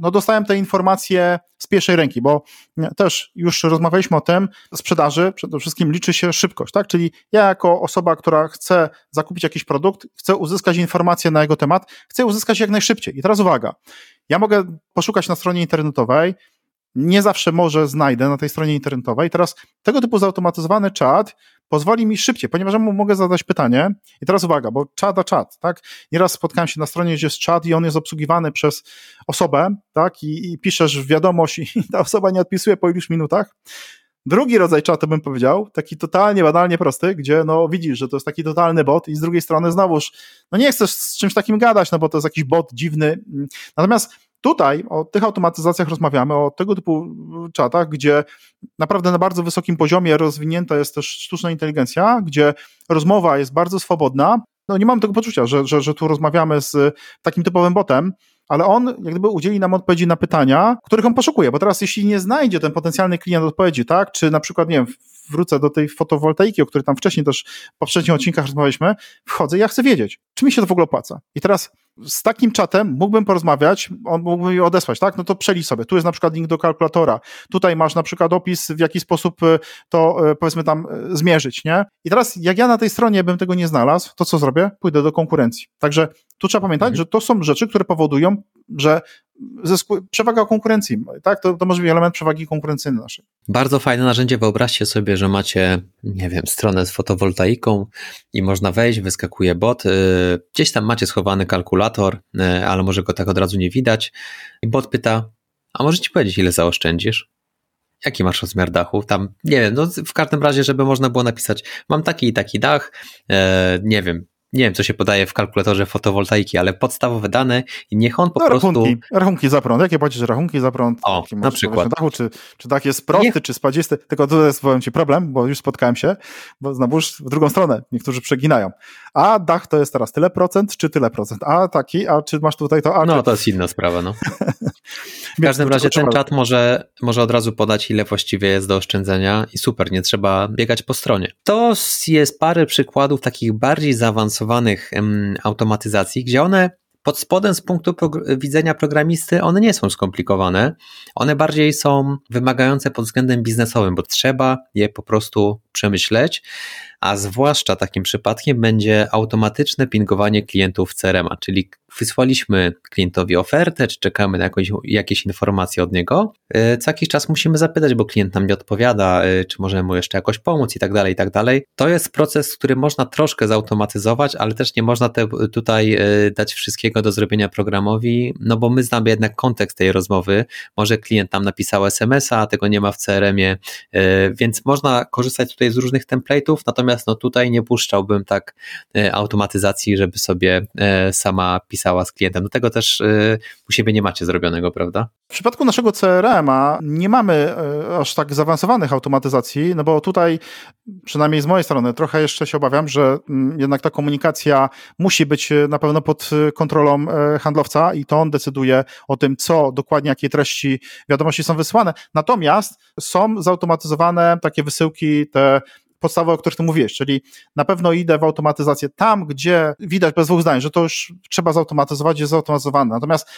Speaker 1: no dostałem te informacje z pierwszej ręki, bo też już rozmawialiśmy o tym, sprzedaży przede wszystkim liczy się szybkość, tak? Czyli ja jako osoba, która chce zakupić jakiś produkt, chcę uzyskać informacje na jego temat, chcę uzyskać jak najszybciej. I teraz uwaga, ja mogę poszukać na stronie internetowej, nie zawsze może znajdę na tej stronie internetowej. Teraz tego typu zautomatyzowany czat pozwoli mi szybciej, ponieważ mu mogę zadać pytanie. I teraz uwaga, bo czat a czat, tak? Nieraz spotkałem się na stronie, gdzie jest czat i on jest obsługiwany przez osobę, tak? I, i piszesz wiadomość i ta osoba nie odpisuje po iluś minutach. Drugi rodzaj czatu bym powiedział, taki totalnie banalnie prosty, gdzie no widzisz, że to jest taki totalny bot i z drugiej strony znowuż, no nie chcesz z czymś takim gadać, no bo to jest jakiś bot dziwny. Natomiast Tutaj o tych automatyzacjach rozmawiamy, o tego typu czatach, gdzie naprawdę na bardzo wysokim poziomie rozwinięta jest też sztuczna inteligencja, gdzie rozmowa jest bardzo swobodna. No nie mam tego poczucia, że, że, że tu rozmawiamy z takim typowym botem, ale on jak gdyby udzieli nam odpowiedzi na pytania, których on poszukuje, bo teraz jeśli nie znajdzie ten potencjalny klient odpowiedzi, tak, czy na przykład, nie wiem, wrócę do tej fotowoltaiki, o której tam wcześniej też w poprzednich odcinkach rozmawialiśmy, wchodzę i ja chcę wiedzieć, czy mi się to w ogóle opłaca. I teraz z takim czatem mógłbym porozmawiać, on mógłby mi odesłać, tak? No to przelicz sobie. Tu jest na przykład link do kalkulatora. Tutaj masz na przykład opis, w jaki sposób e, to e, powiedzmy tam e, zmierzyć, nie? I teraz, jak ja na tej stronie bym tego nie znalazł, to co zrobię? Pójdę do konkurencji. Także tu trzeba pamiętać, mhm. że to są rzeczy, które powodują, że przewaga konkurencji, tak? To, to może być element przewagi konkurencyjnej naszej.
Speaker 2: Bardzo fajne narzędzie. Wyobraźcie sobie, że macie, nie wiem, stronę z fotowoltaiką i można wejść, wyskakuje bot. Y, gdzieś tam macie schowany kalkulator, y, ale może go tak od razu nie widać. I bot pyta: A może ci powiedzieć, ile zaoszczędzisz? Jaki masz rozmiar dachu? Tam, nie wiem, no w każdym razie, żeby można było napisać, mam taki i taki dach, y, nie wiem, nie wiem, co się podaje w kalkulatorze fotowoltaiki, ale podstawowe dane i niech on po no, prostu...
Speaker 1: Rachunki, rachunki za prąd. Jakie płacisz rachunki za prąd?
Speaker 2: O, na przykład.
Speaker 1: Dachu, czy, czy dach jest prosty, niech... czy spadzisty? Tylko tu jest, powiem Ci, problem, bo już spotkałem się, bo znowuż w drugą stronę niektórzy przeginają. A dach to jest teraz tyle procent, czy tyle procent? A taki, a czy masz tutaj to? A,
Speaker 2: no,
Speaker 1: czy...
Speaker 2: to jest inna sprawa, no. <laughs> W każdym razie ten czat może, może od razu podać, ile właściwie jest do oszczędzenia i super, nie trzeba biegać po stronie. To jest parę przykładów takich bardziej zaawansowanych automatyzacji, gdzie one pod spodem z punktu widzenia programisty one nie są skomplikowane, one bardziej są wymagające pod względem biznesowym, bo trzeba je po prostu przemyśleć, a zwłaszcza takim przypadkiem będzie automatyczne pingowanie klientów CRM, czyli wysłaliśmy klientowi ofertę, czy czekamy na jakąś, jakieś informacje od niego. E, co jakiś czas musimy zapytać, bo klient nam nie odpowiada, e, czy możemy mu jeszcze jakoś pomóc i tak dalej, i tak dalej. To jest proces, który można troszkę zautomatyzować, ale też nie można te, tutaj e, dać wszystkiego do zrobienia programowi, no bo my znamy jednak kontekst tej rozmowy. Może klient nam napisał SMS-a, tego nie ma w CRM-ie, więc można korzystać tutaj z różnych template'ów, natomiast no tutaj nie puszczałbym tak automatyzacji, żeby sobie sama pisać pisała z klientem. Do tego też y, u siebie nie macie zrobionego, prawda?
Speaker 1: W przypadku naszego CRM-a nie mamy aż tak zaawansowanych automatyzacji, no bo tutaj, przynajmniej z mojej strony, trochę jeszcze się obawiam, że mm, jednak ta komunikacja musi być na pewno pod kontrolą handlowca i to on decyduje o tym, co dokładnie, jakie treści wiadomości są wysłane. Natomiast są zautomatyzowane takie wysyłki, te podstawy, o których ty mówiłeś, czyli na pewno idę w automatyzację tam, gdzie widać bez dwóch zdań, że to już trzeba zautomatyzować, jest zautomatyzowane. Natomiast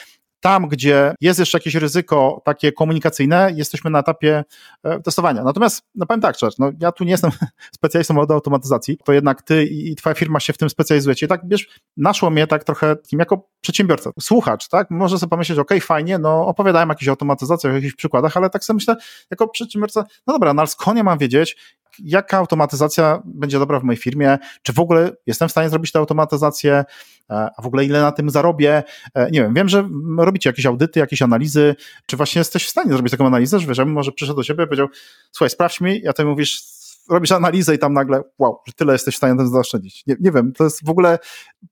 Speaker 1: tam, gdzie jest jeszcze jakieś ryzyko takie komunikacyjne, jesteśmy na etapie e, testowania. Natomiast, no powiem tak, Czecz, no ja tu nie jestem <laughs> specjalistą od automatyzacji, to jednak ty i twoja firma się w tym specjalizujecie. I tak, wiesz, naszło mnie tak trochę jako przedsiębiorca, słuchacz, tak, może sobie pomyśleć, ok, fajnie, no opowiadałem o jakichś automatyzacjach, o jakichś przykładach, ale tak sobie myślę, jako przedsiębiorca, no dobra, no ale skąd ja mam wiedzieć, jaka automatyzacja będzie dobra w mojej firmie, czy w ogóle jestem w stanie zrobić tę automatyzację, e, a w ogóle ile na tym zarobię. E, nie wiem, wiem, że robicie jakieś audyty, jakieś analizy, czy właśnie jesteś w stanie zrobić taką analizę, że wiesz, może przyszedł do siebie i powiedział, słuchaj, sprawdź mi, a ty mówisz, robisz analizę i tam nagle, wow, że tyle jesteś w stanie tym zaoszczędzić. Nie, nie wiem, to jest w ogóle,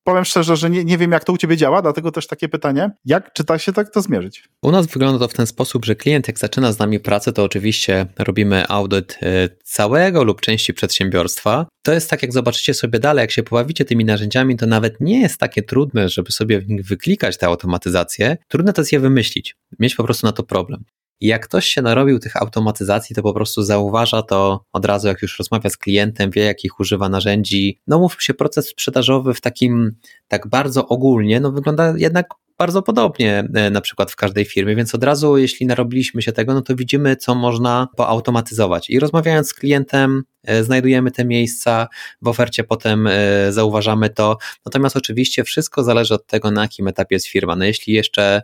Speaker 1: powiem szczerze, że nie, nie wiem, jak to u ciebie działa, dlatego też takie pytanie, jak czy da się tak to zmierzyć?
Speaker 2: U nas wygląda to w ten sposób, że klient jak zaczyna z nami pracę, to oczywiście robimy audyt e, całego lub części przedsiębiorstwa. To jest tak, jak zobaczycie sobie dalej, jak się pobawicie tymi narzędziami, to nawet nie jest takie trudne, żeby sobie w nich wyklikać te automatyzacje. Trudne to jest je wymyślić, mieć po prostu na to problem. Jak ktoś się narobił tych automatyzacji, to po prostu zauważa to od razu, jak już rozmawia z klientem, wie jakich używa narzędzi. No mów się, proces sprzedażowy w takim tak bardzo ogólnie, no wygląda jednak bardzo podobnie e, na przykład w każdej firmie, więc od razu jeśli narobiliśmy się tego, no to widzimy, co można poautomatyzować. I rozmawiając z klientem, znajdujemy te miejsca, w ofercie potem e, zauważamy to. Natomiast oczywiście wszystko zależy od tego, na jakim etapie jest firma. No jeśli jeszcze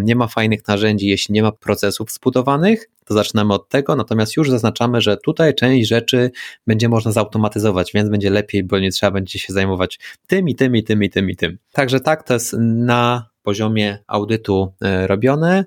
Speaker 2: nie ma fajnych narzędzi, jeśli nie ma procesów zbudowanych, to zaczynamy od tego, natomiast już zaznaczamy, że tutaj część rzeczy będzie można zautomatyzować, więc będzie lepiej, bo nie trzeba będzie się zajmować tym i tym i tym i tym i tym. Także tak, to jest na poziomie audytu e, robione.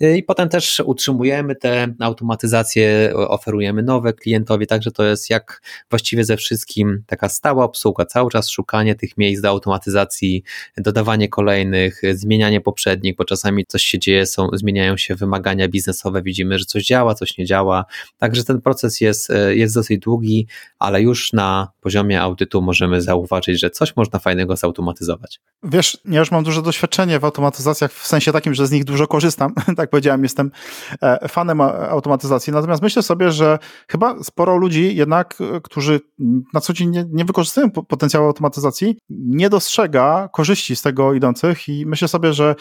Speaker 2: I potem też utrzymujemy te automatyzacje, oferujemy nowe klientowi, także to jest jak właściwie ze wszystkim taka stała obsługa, cały czas szukanie tych miejsc do automatyzacji, dodawanie kolejnych, zmienianie poprzednich, bo czasami coś się dzieje, są, zmieniają się wymagania biznesowe, widzimy, że coś działa, coś nie działa, także ten proces jest, jest dosyć długi, ale już na poziomie audytu możemy zauważyć, że coś można fajnego zautomatyzować.
Speaker 1: Wiesz, ja już mam duże doświadczenie w automatyzacjach, w sensie takim, że z nich dużo korzystam, <laughs> tak jak powiedziałem, jestem e, fanem automatyzacji. Natomiast myślę sobie, że chyba sporo ludzi jednak, e, którzy na co dzień nie, nie wykorzystują potencjału automatyzacji, nie dostrzega korzyści z tego idących i myślę sobie, że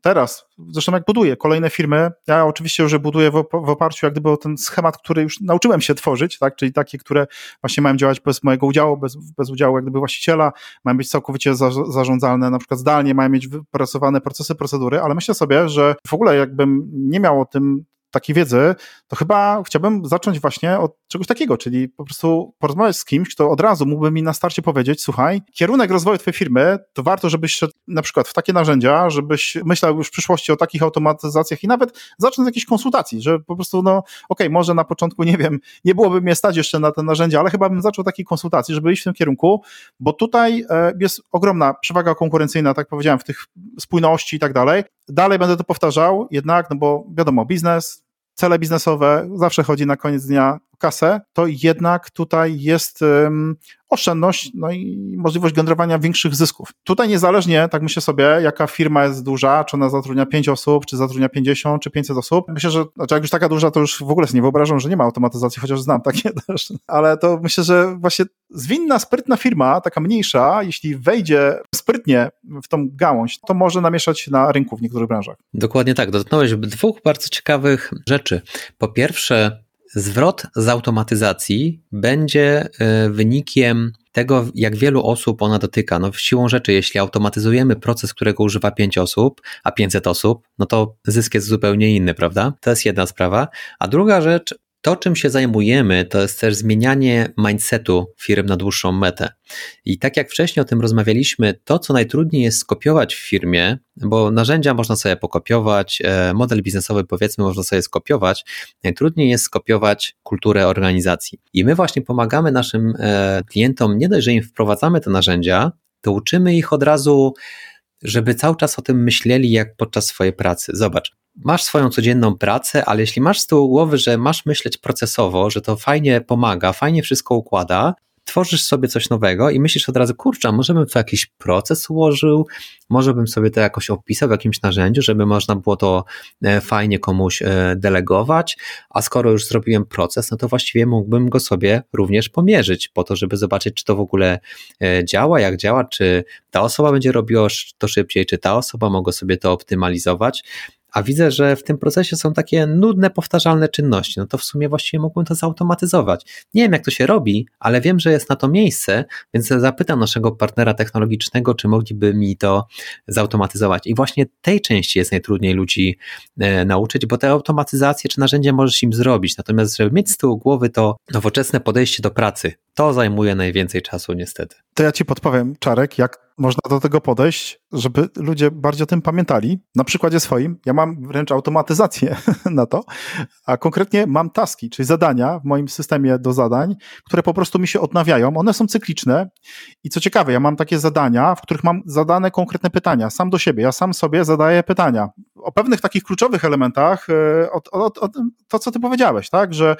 Speaker 1: teraz, zresztą jak buduję kolejne firmy, ja oczywiście już buduję w, w oparciu jak gdyby o ten schemat, który już nauczyłem się tworzyć, tak, czyli takie, które właśnie mają działać bez mojego udziału, bez, bez udziału jak gdyby właściciela, mają być całkowicie za, zarządzalne, na przykład zdalnie, mają mieć wypracowane procesy, procedury, ale myślę sobie, że w ogóle jakbym nie miał o tym takiej wiedzy, to chyba chciałbym zacząć właśnie od czegoś takiego, czyli po prostu porozmawiać z kimś, kto od razu mógłby mi na starcie powiedzieć, słuchaj, kierunek rozwoju twojej firmy, to warto, żebyś szedł na przykład w takie narzędzia, żebyś myślał już w przyszłości o takich automatyzacjach i nawet zacząć z jakiejś konsultacji, że po prostu, no okej, okay, może na początku, nie wiem, nie byłoby mnie stać jeszcze na te narzędzia, ale chyba bym zaczął takiej konsultacji, żeby iść w tym kierunku, bo tutaj e, jest ogromna przewaga konkurencyjna, tak powiedziałem, w tych spójności i tak dalej. Dalej będę to powtarzał, jednak, no bo wiadomo, biznes, cele biznesowe, zawsze chodzi na koniec dnia kasę, to jednak tutaj jest um, oszczędność no i możliwość generowania większych zysków. Tutaj niezależnie, tak myślę sobie, jaka firma jest duża, czy ona zatrudnia 5 osób, czy zatrudnia 50, czy 500 osób, myślę, że znaczy jak już taka duża, to już w ogóle sobie nie wyobrażam, że nie ma automatyzacji, chociaż znam takie <laughs> też, ale to myślę, że właśnie zwinna, sprytna firma, taka mniejsza, jeśli wejdzie sprytnie w tą gałąź, to może namieszać na rynku w niektórych branżach.
Speaker 2: Dokładnie tak. Dotknąłeś dwóch bardzo ciekawych rzeczy. Po pierwsze, zwrot z automatyzacji będzie e, wynikiem tego, jak wielu osób ona dotyka. No, siłą rzeczy, jeśli automatyzujemy proces, którego używa 5 osób, a 500 osób, no to zysk jest zupełnie inny, prawda? To jest jedna sprawa. A druga rzecz, to, czym się zajmujemy, to jest też zmienianie mindsetu firm na dłuższą metę. I tak jak wcześniej o tym rozmawialiśmy, to, co najtrudniej jest skopiować w firmie, bo narzędzia można sobie pokopiować, e, model biznesowy powiedzmy można sobie skopiować, najtrudniej jest skopiować kulturę organizacji. I my właśnie pomagamy naszym e, klientom, nie dość, że im wprowadzamy te narzędzia, to uczymy ich od razu żeby cały czas o tym myśleli jak podczas swojej pracy. Zobacz, masz swoją codzienną pracę, ale jeśli masz z tyłu głowy, że masz myśleć procesowo, że to fajnie pomaga, fajnie wszystko układa, tworzysz sobie coś nowego i myślisz od razu, kurczę, może bym to jakiś proces ułożył, może bym sobie to jakoś opisał w jakimś narzędziu, żeby można było to e, fajnie komuś e, delegować, a skoro już zrobiłem proces, no to właściwie mógłbym go sobie również pomierzyć po to, żeby zobaczyć, czy to w ogóle e, działa, jak działa, czy ta osoba będzie robiła to szybciej, czy ta osoba mogła sobie to optymalizować a widzę, że w tym procesie są takie nudne, powtarzalne czynności, no to w sumie właściwie mógłbym to zautomatyzować. Nie wiem, jak to się robi, ale wiem, że jest na to miejsce, więc zapytam naszego partnera technologicznego, czy mogliby mi to zautomatyzować. I właśnie tej części jest najtrudniej ludzi e, nauczyć, bo te automatyzacje czy narzędzia możesz im zrobić, natomiast żeby mieć z tyłu głowy to nowoczesne podejście do pracy, to zajmuje najwięcej czasu niestety.
Speaker 1: To ja ci podpowiem, Czarek, jak można do tego podejść, żeby ludzie bardziej o tym pamiętali. Na przykładzie swoim, ja mam wręcz automatyzację <laughs> na to, a konkretnie mam taski, czyli zadania w moim systemie do zadań, które po prostu mi się odnawiają. One są cykliczne i co ciekawe, ja mam takie zadania, w których mam zadane konkretne pytania, sam do siebie, ja sam sobie zadaję pytania o pewnych takich kluczowych elementach, o, o, o, to co ty powiedziałeś, tak, że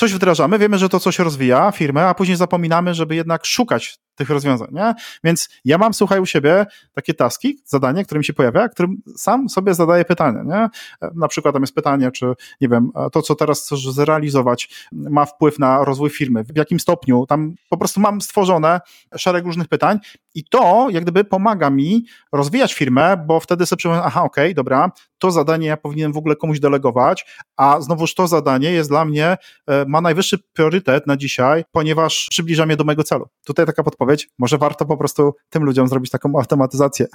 Speaker 1: coś wdrażamy, wiemy, że to coś rozwija firmę, a później zapominamy, żeby jednak szukać tych rozwiązań, nie? Więc ja mam, słuchaj, u siebie takie taski, zadanie, które mi się pojawia, którym sam sobie zadaję pytanie, nie? Na przykład tam jest pytanie, czy, nie wiem, to, co teraz chcesz zrealizować, ma wpływ na rozwój firmy, w jakim stopniu, tam po prostu mam stworzone szereg różnych pytań i to, jak gdyby pomaga mi rozwijać firmę, bo wtedy sobie przypomnę, aha, okej, okay, dobra, to zadanie ja powinienem w ogóle komuś delegować, a znowuż to zadanie jest dla mnie, e, ma najwyższy priorytet na dzisiaj, ponieważ przybliża mnie do mojego celu. Tutaj taka podpowiedź, może warto po prostu tym ludziom zrobić taką automatyzację.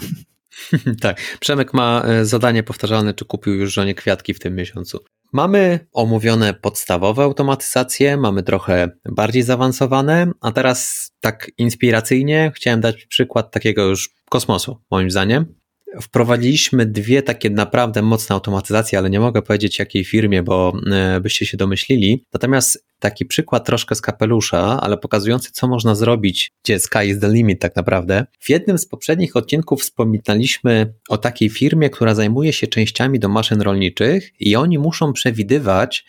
Speaker 1: <laughs>
Speaker 2: tak, Przemek ma e, zadanie powtarzalne, czy kupił już żonie kwiatki w tym miesiącu. Mamy omówione podstawowe automatyzacje, mamy trochę bardziej zaawansowane, a teraz tak inspiracyjnie chciałem dać przykład takiego już kosmosu, moim zdaniem wprowadziliśmy dwie takie naprawdę mocne automatyzacje, ale nie mogę powiedzieć jakiej firmie, bo e, byście się domyślili. Natomiast taki przykład troszkę z kapelusza, ale pokazujący, co można zrobić, gdzie sky is the limit tak naprawdę. W jednym z poprzednich odcinków wspominaliśmy o takiej firmie, która zajmuje się częściami do maszyn rolniczych i oni muszą przewidywać,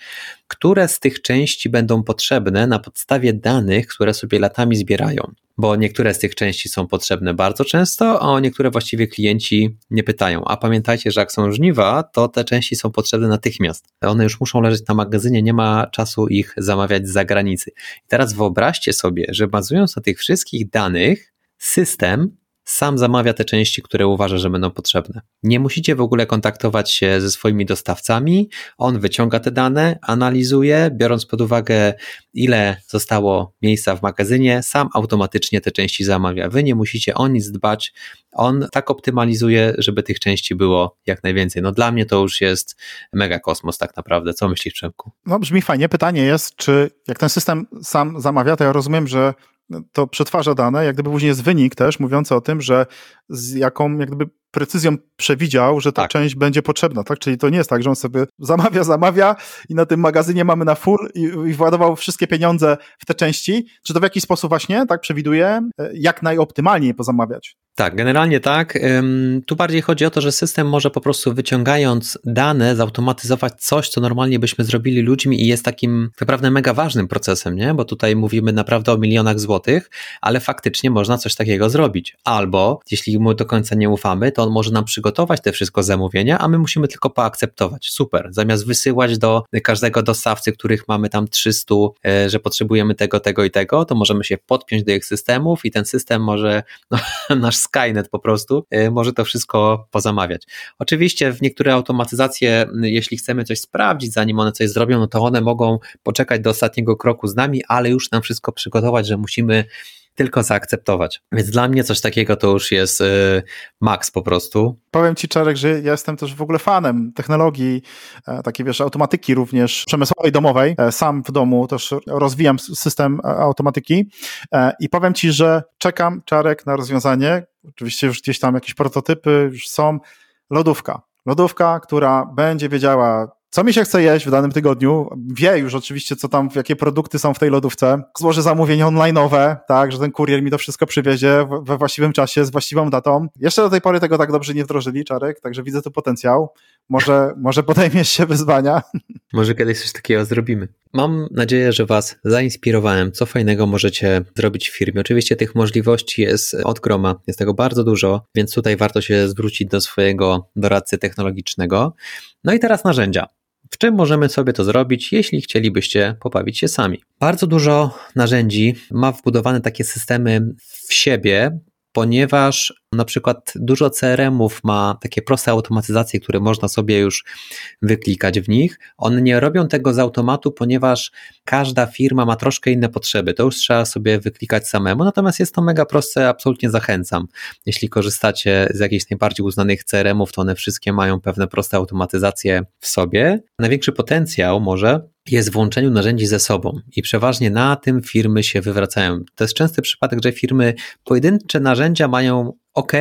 Speaker 2: które z tych części będą potrzebne na podstawie danych, które sobie latami zbierają bo niektóre z tych części są potrzebne bardzo często, a o niektóre właściwie klienci nie pytają. A pamiętajcie, że jak są żniwa, to te części są potrzebne natychmiast. One już muszą leżeć na magazynie, nie ma czasu ich zamawiać z zagranicy. I teraz wyobraźcie sobie, że bazując na tych wszystkich danych, system sam zamawia te części, które uważa, że będą potrzebne. Nie musicie w ogóle kontaktować się ze swoimi dostawcami. On wyciąga te dane, analizuje, biorąc pod uwagę, ile zostało miejsca w magazynie, sam automatycznie te części zamawia. Wy nie musicie o nic dbać. On tak optymalizuje, żeby tych części było jak najwięcej. No dla mnie to już jest mega kosmos tak naprawdę. Co myślisz, Przemku?
Speaker 1: No brzmi fajnie. Pytanie jest, czy jak ten system sam zamawia, to ja rozumiem, że to przetwarza dane, jak gdyby później jest wynik też mówiący o tym, że z jaką jak gdyby precyzją przewidział, że ta tak. część będzie potrzebna, tak? Czyli to nie jest tak, że on sobie zamawia, zamawia i na tym magazynie mamy na full i, i władował wszystkie pieniądze w te części. Czy to w jakiś sposób właśnie tak przewiduje, e, jak najoptymalniej pozamawiać?
Speaker 2: Tak, generalnie tak. Tu bardziej chodzi o to, że system może po prostu wyciągając dane, zautomatyzować coś, co normalnie byśmy zrobili ludźmi i jest takim naprawdę mega ważnym procesem, nie? Bo tutaj mówimy naprawdę o milionach złotych, ale faktycznie można coś takiego zrobić. Albo jeśli mu do końca nie ufamy, to on może nam przygotować te wszystko zamówienia, a my musimy tylko poakceptować. Super. Zamiast wysyłać do każdego dostawcy, których mamy tam 300, e, że potrzebujemy tego, tego i tego, to możemy się podpiąć do ich systemów i ten system może, <laughs> no, nasz Skynet po prostu, e, może to wszystko pozamawiać. Oczywiście w niektóre automatyzacje, jeśli chcemy coś sprawdzić, zanim one coś zrobią, no to one mogą poczekać do ostatniego kroku z nami, ale już nam wszystko przygotować, że musimy tylko zaakceptować. Więc dla mnie coś takiego to już jest y, maks po prostu.
Speaker 1: Powiem Ci, Czarek, że ja jestem też w ogóle fanem technologii, e, takiej wiesz, automatyki również przemysłowej, domowej. E, sam w domu też rozwijam system e, automatyki i powiem Ci, że czekam, Czarek, na rozwiązanie. Oczywiście już gdzieś tam jakieś prototypy już są. Lodówka. Lodówka, która będzie wiedziała, co mi się chce jeść w danym tygodniu, wie już oczywiście, co tam, jakie produkty są w tej lodówce, złoży zamówienie online'owe, tak, że ten kurier mi to wszystko przywiezie we właściwym czasie, z właściwą datą. Jeszcze do tej pory tego tak dobrze nie wdrożyli, Czarek, także widzę tu potencjał. Może, <laughs> może podejmiesz się wyzwania. <laughs>
Speaker 2: Może kiedyś coś takiego zrobimy. Mam nadzieję, że Was zainspirowałem, co fajnego możecie zrobić w firmie. Oczywiście tych możliwości jest od groma, jest tego bardzo dużo, więc tutaj warto się zwrócić do swojego doradcy technologicznego. No i teraz narzędzia. W czym możemy sobie to zrobić, jeśli chcielibyście pobawić się sami? Bardzo dużo narzędzi ma wbudowane takie systemy w siebie, ponieważ na przykład dużo CRM-ów ma takie proste automatyzacje, które można sobie już wyklikać w nich. One nie robią tego z automatu, ponieważ każda firma ma troszkę inne potrzeby. To już trzeba sobie wyklikać samemu, natomiast jest to mega proste, absolutnie zachęcam. Jeśli korzystacie z jakichś najbardziej uznanych CRM-ów, to one wszystkie mają pewne proste automatyzacje w sobie. Największy potencjał może jest w łączeniu narzędzi ze sobą i przeważnie na tym firmy się wywracają. To jest częsty przypadek, że firmy pojedyncze narzędzia mają ok,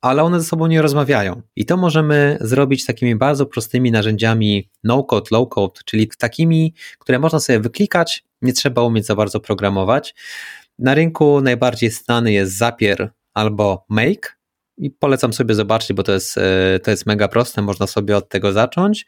Speaker 2: ale one ze sobą nie rozmawiają. I to możemy zrobić takimi bardzo prostymi narzędziami no-code, low-code, czyli takimi, które można sobie wyklikać, nie trzeba umieć za bardzo programować. Na rynku najbardziej znany jest Zapier albo Make, i polecam sobie zobaczyć, bo to jest, e, to jest mega proste, można sobie od tego zacząć.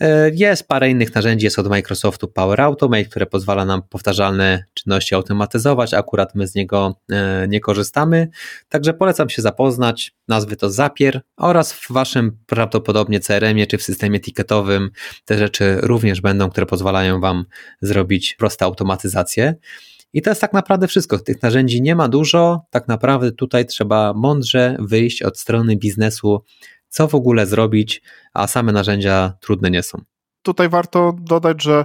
Speaker 2: E, jest parę innych narzędzi, jest od Microsoftu Power Automate, które pozwala nam powtarzalne czynności automatyzować, akurat my z niego e, nie korzystamy, także polecam się zapoznać, nazwy to Zapier oraz w waszym prawdopodobnie CRM-ie czy w systemie ticketowym te rzeczy również będą, które pozwalają wam zrobić proste automatyzacje. I to jest tak naprawdę wszystko. Tych narzędzi nie ma dużo. Tak naprawdę tutaj trzeba mądrze wyjść od strony biznesu, co w ogóle zrobić, a same narzędzia trudne nie są.
Speaker 1: Tutaj warto dodać, że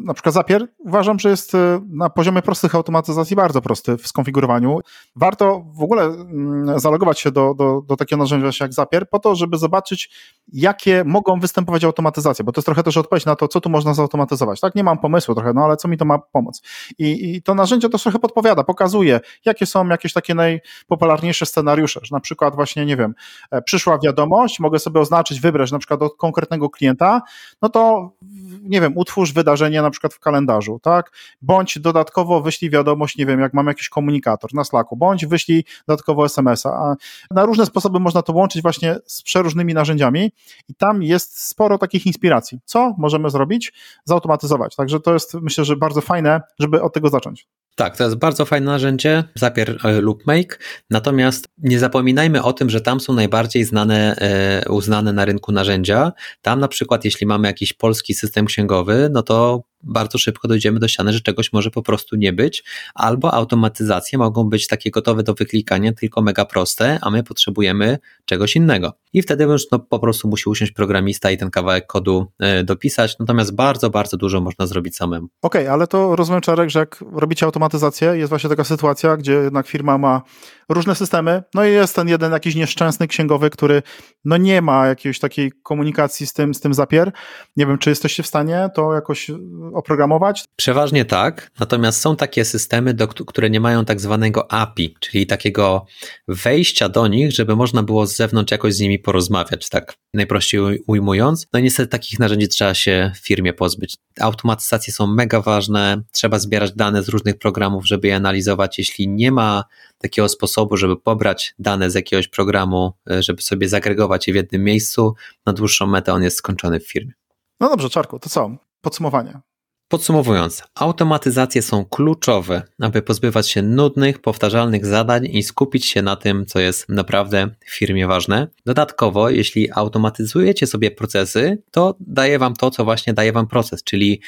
Speaker 1: na przykład Zapier uważam, że jest e, na poziomie prostych automatyzacji bardzo prosty w skonfigurowaniu. Warto w ogóle mm, zalogować się do, do, do takiego narzędzia jak Zapier po to, żeby zobaczyć, jakie mogą występować automatyzacje, bo to jest trochę też odpowiedź na to, co tu można zautomatyzować. Tak, nie mam pomysłu trochę, no ale co mi to ma pomóc? I, i to narzędzie to trochę podpowiada, pokazuje, jakie są jakieś takie najpopularniejsze scenariusze, że na przykład właśnie, nie wiem, e, przyszła wiadomość, mogę sobie oznaczyć, wybrać na przykład od konkretnego klienta, no to nie wiem, utwórz wydarzenie na przykład w kalendarzu, tak? Bądź dodatkowo wyślij wiadomość, nie wiem, jak mam jakiś komunikator na Slacku, bądź wyślij dodatkowo SMS-a. Na różne sposoby można to łączyć właśnie z przeróżnymi narzędziami i tam jest sporo takich inspiracji. Co możemy zrobić? Zautomatyzować. Także to jest, myślę, że bardzo fajne, żeby od tego zacząć.
Speaker 2: Tak, to jest bardzo fajne narzędzie, Zapier e, lub Make, natomiast nie zapominajmy o tym, że tam są najbardziej znane, e, uznane na rynku narzędzia. Tam na przykład, jeśli mamy jakiś polski system księgowy, no to bardzo szybko dojdziemy do ściany, że czegoś może po prostu nie być, albo automatyzacje mogą być takie gotowe do wyklikania, tylko mega proste, a my potrzebujemy czegoś innego. I wtedy już no, po prostu musi usiąść programista i ten kawałek kodu y, dopisać, natomiast bardzo, bardzo dużo można zrobić samemu.
Speaker 1: Okej, okay, ale to rozumiem, Czarek, że jak robicie automatyzację, jest właśnie taka sytuacja, gdzie jednak firma ma różne systemy, no i jest ten jeden jakiś nieszczęsny księgowy, który no nie ma jakiejś takiej komunikacji z tym, z tym zapier. Nie wiem, czy jesteście w stanie to jakoś oprogramować?
Speaker 2: Przeważnie tak, natomiast są takie systemy, do, które nie mają tak zwanego API, czyli takiego wejścia do nich, żeby można było z zewnątrz jakoś z nimi porozmawiać, tak najprościej ujmując. No i niestety takich narzędzi trzeba się w firmie pozbyć. Automatyzacje są mega ważne, trzeba zbierać dane z różnych programów, żeby je analizować. Jeśli nie ma takiego sposobu, żeby pobrać dane z jakiegoś programu, e, żeby sobie zagregować je w jednym miejscu, na dłuższą metę on jest skończony w firmie.
Speaker 1: No dobrze, Czarku, to co? Podsumowanie.
Speaker 2: Podsumowując, automatyzacje są kluczowe, aby pozbywać się nudnych, powtarzalnych zadań i skupić się na tym, co jest naprawdę w firmie ważne. Dodatkowo, jeśli automatyzujecie sobie procesy, to daje Wam to, co właśnie daje Wam proces, czyli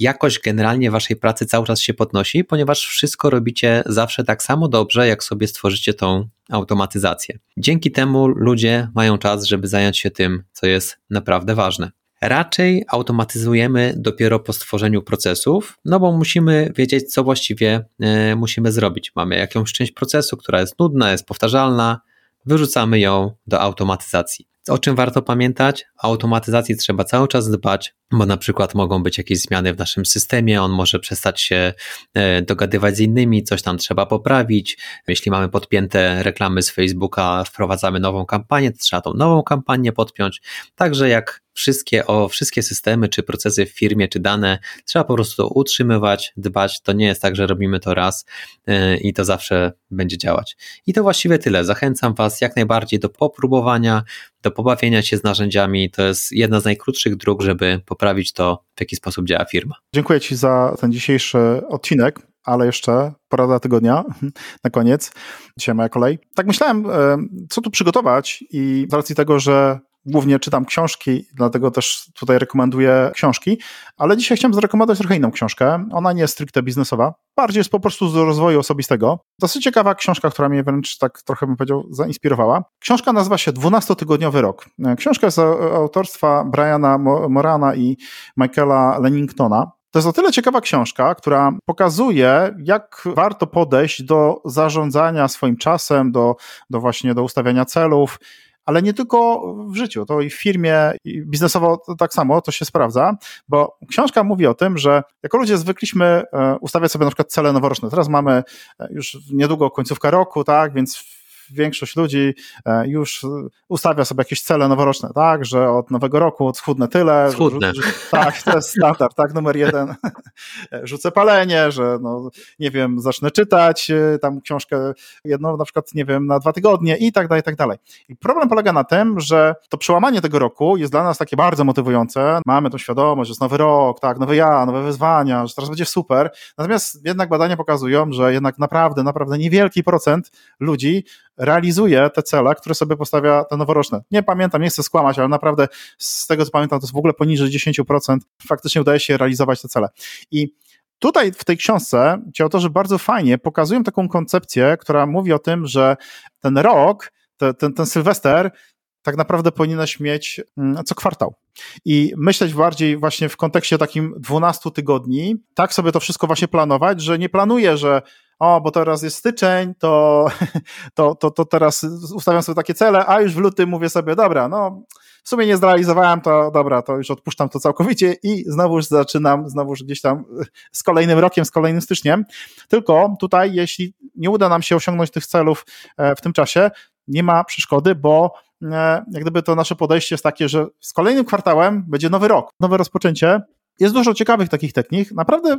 Speaker 2: jakość generalnie Waszej pracy cały czas się podnosi, ponieważ wszystko robicie zawsze tak samo dobrze, jak sobie stworzycie tą automatyzację. Dzięki temu ludzie mają czas, żeby zająć się tym, co jest naprawdę ważne. Raczej automatyzujemy dopiero po stworzeniu procesów, no bo musimy wiedzieć, co właściwie e, musimy zrobić. Mamy jakąś część procesu, która jest nudna, jest powtarzalna, wyrzucamy ją do automatyzacji. O czym warto pamiętać? Automatyzacji trzeba cały czas dbać, bo na przykład mogą być jakieś zmiany w naszym systemie, on może przestać się e, dogadywać z innymi, coś tam trzeba poprawić. Jeśli mamy podpięte reklamy z Facebooka, wprowadzamy nową kampanię, to trzeba tą nową kampanię podpiąć. Także jak wszystkie, o wszystkie systemy, czy procesy w firmie, czy dane trzeba po prostu utrzymywać, dbać. To nie jest tak, że robimy to raz e, i to zawsze będzie działać. I to właściwie tyle. Zachęcam Was jak najbardziej do popróbowania, do pobawienia się z narzędziami. To jest jedna z najkrótszych dróg, żeby poprawić to, w jaki sposób działa firma.
Speaker 1: Dziękuję Ci za ten dzisiejszy odcinek ale jeszcze porada tygodnia <laughs> na koniec. Dzisiaj moja kolej. Tak myślałem, e, co tu przygotować i z racji tego, że głównie czytam książki, dlatego też tutaj rekomenduję książki, ale dzisiaj chciałem zarekomendować trochę inną książkę. Ona nie jest stricte biznesowa, bardziej jest po prostu z rozwoju osobistego. Dosyć ciekawa książka, która mnie wręcz tak trochę bym powiedział zainspirowała. Książka nazywa się 12-tygodniowy rok. Książka jest autorstwa Briana Morana i Michaela Lenningtona. To jest o tyle ciekawa książka, która pokazuje, jak warto podejść do zarządzania swoim czasem, do, do właśnie do ustawiania celów, ale nie tylko w życiu, to i w firmie, i biznesowo tak samo, to się sprawdza, bo książka mówi o tym, że jako ludzie zwykliśmy e, ustawiać sobie na przykład cele noworoczne. Teraz mamy e, już niedługo końcówka roku, tak, więc większość ludzi e, już ustawia sobie jakieś cele noworoczne, tak, że od nowego roku schudnę tyle.
Speaker 2: Schudnę.
Speaker 1: Że, tak, to jest standard, tak, numer jeden. <laughs> Rzucę palenie, że no, nie wiem, zacznę czytać e, tam książkę jedną na przykład, nie wiem, na dwa tygodnie i tak dalej, i tak dalej. I problem polega na tym, że to przełamanie tego roku jest dla nas takie bardzo motywujące. Mamy tą świadomość, że jest nowy rok, tak, nowy ja, nowe wyzwania, że teraz będzie super. Natomiast jednak badania pokazują, że jednak naprawdę, naprawdę niewielki procent ludzi realizuje te cele, które sobie postawia te noworoczne. Nie pamiętam, nie chcę skłamać, ale naprawdę z tego co pamiętam, to jest w ogóle poniżej 10% faktycznie udaje się realizować te cele. I Tutaj w tej książce ci autorzy bardzo fajnie pokazują taką koncepcję, która mówi o tym, że ten rok, te, ten, ten Sylwester tak naprawdę powinieneś mieć mm, co kwartał. I myśleć bardziej właśnie w kontekście takim 12 tygodni, tak sobie to wszystko właśnie planować, że nie planuję, że o, bo teraz jest styczeń, to, <laughs> to, to, to teraz ustawiam sobie takie cele, a już w lutym mówię sobie, dobra, no w sumie nie zrealizowałem, to dobra, to już odpuszczam to całkowicie i znowuż zaczynam, znowuż gdzieś tam <laughs> z kolejnym rokiem, z kolejnym styczniem. Tylko tutaj, jeśli nie uda nam się osiągnąć tych celów e, w tym czasie, nie ma przeszkody, bo e, jak gdyby to nasze podejście jest takie, że z kolejnym kwartałem będzie nowy rok, nowe rozpoczęcie, jest dużo ciekawych takich technik. Naprawdę y,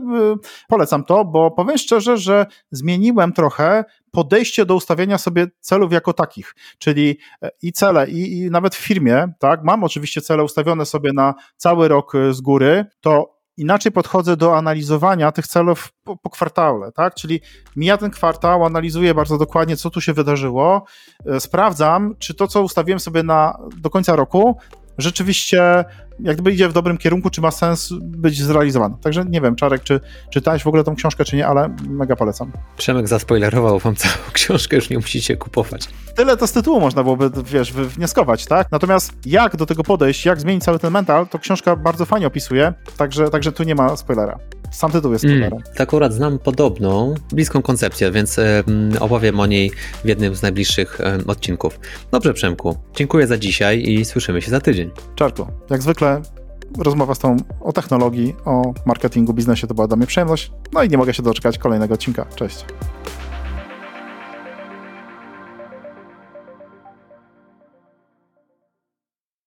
Speaker 1: polecam to, bo powiem szczerze, że zmieniłem trochę podejście do ustawienia sobie celów jako takich, czyli e, i cele, i, i nawet w firmie, tak, mam oczywiście cele ustawione sobie na cały rok y, z góry, to inaczej podchodzę do analizowania tych celów po, po, kwartale, tak? Czyli mija ten kwartał, analizuję bardzo dokładnie, co tu się wydarzyło, e, sprawdzam, czy to, co ustawiłem sobie na, do końca roku, rzeczywiście jak gdyby idzie w dobrym kierunku, czy ma sens być zrealizowany. Także nie wiem, Czarek, czy czytałeś w ogóle tą książkę, czy nie, ale mega polecam.
Speaker 2: Przemek zaspoilerował wam całą <laughs> książkę, już nie musicie kupować.
Speaker 1: Tyle to z tytułu można byłoby, wiesz, wnioskować, tak? Natomiast jak do tego podejść, jak zmienić cały ten mental, to książka bardzo fajnie opisuje, także, także tu nie ma spoilera. Sam tytuł jest. Mm,
Speaker 2: tak akurat znam podobną, bliską koncepcję, więc e, opowiem o niej w jednym z najbliższych e, odcinków. Dobrze, Przemku, dziękuję za dzisiaj i słyszymy się za tydzień.
Speaker 1: Czarku, jak zwykle rozmowa z tą o technologii, o marketingu, biznesie to była dla mnie przyjemność. No i nie mogę się doczekać kolejnego odcinka. Cześć.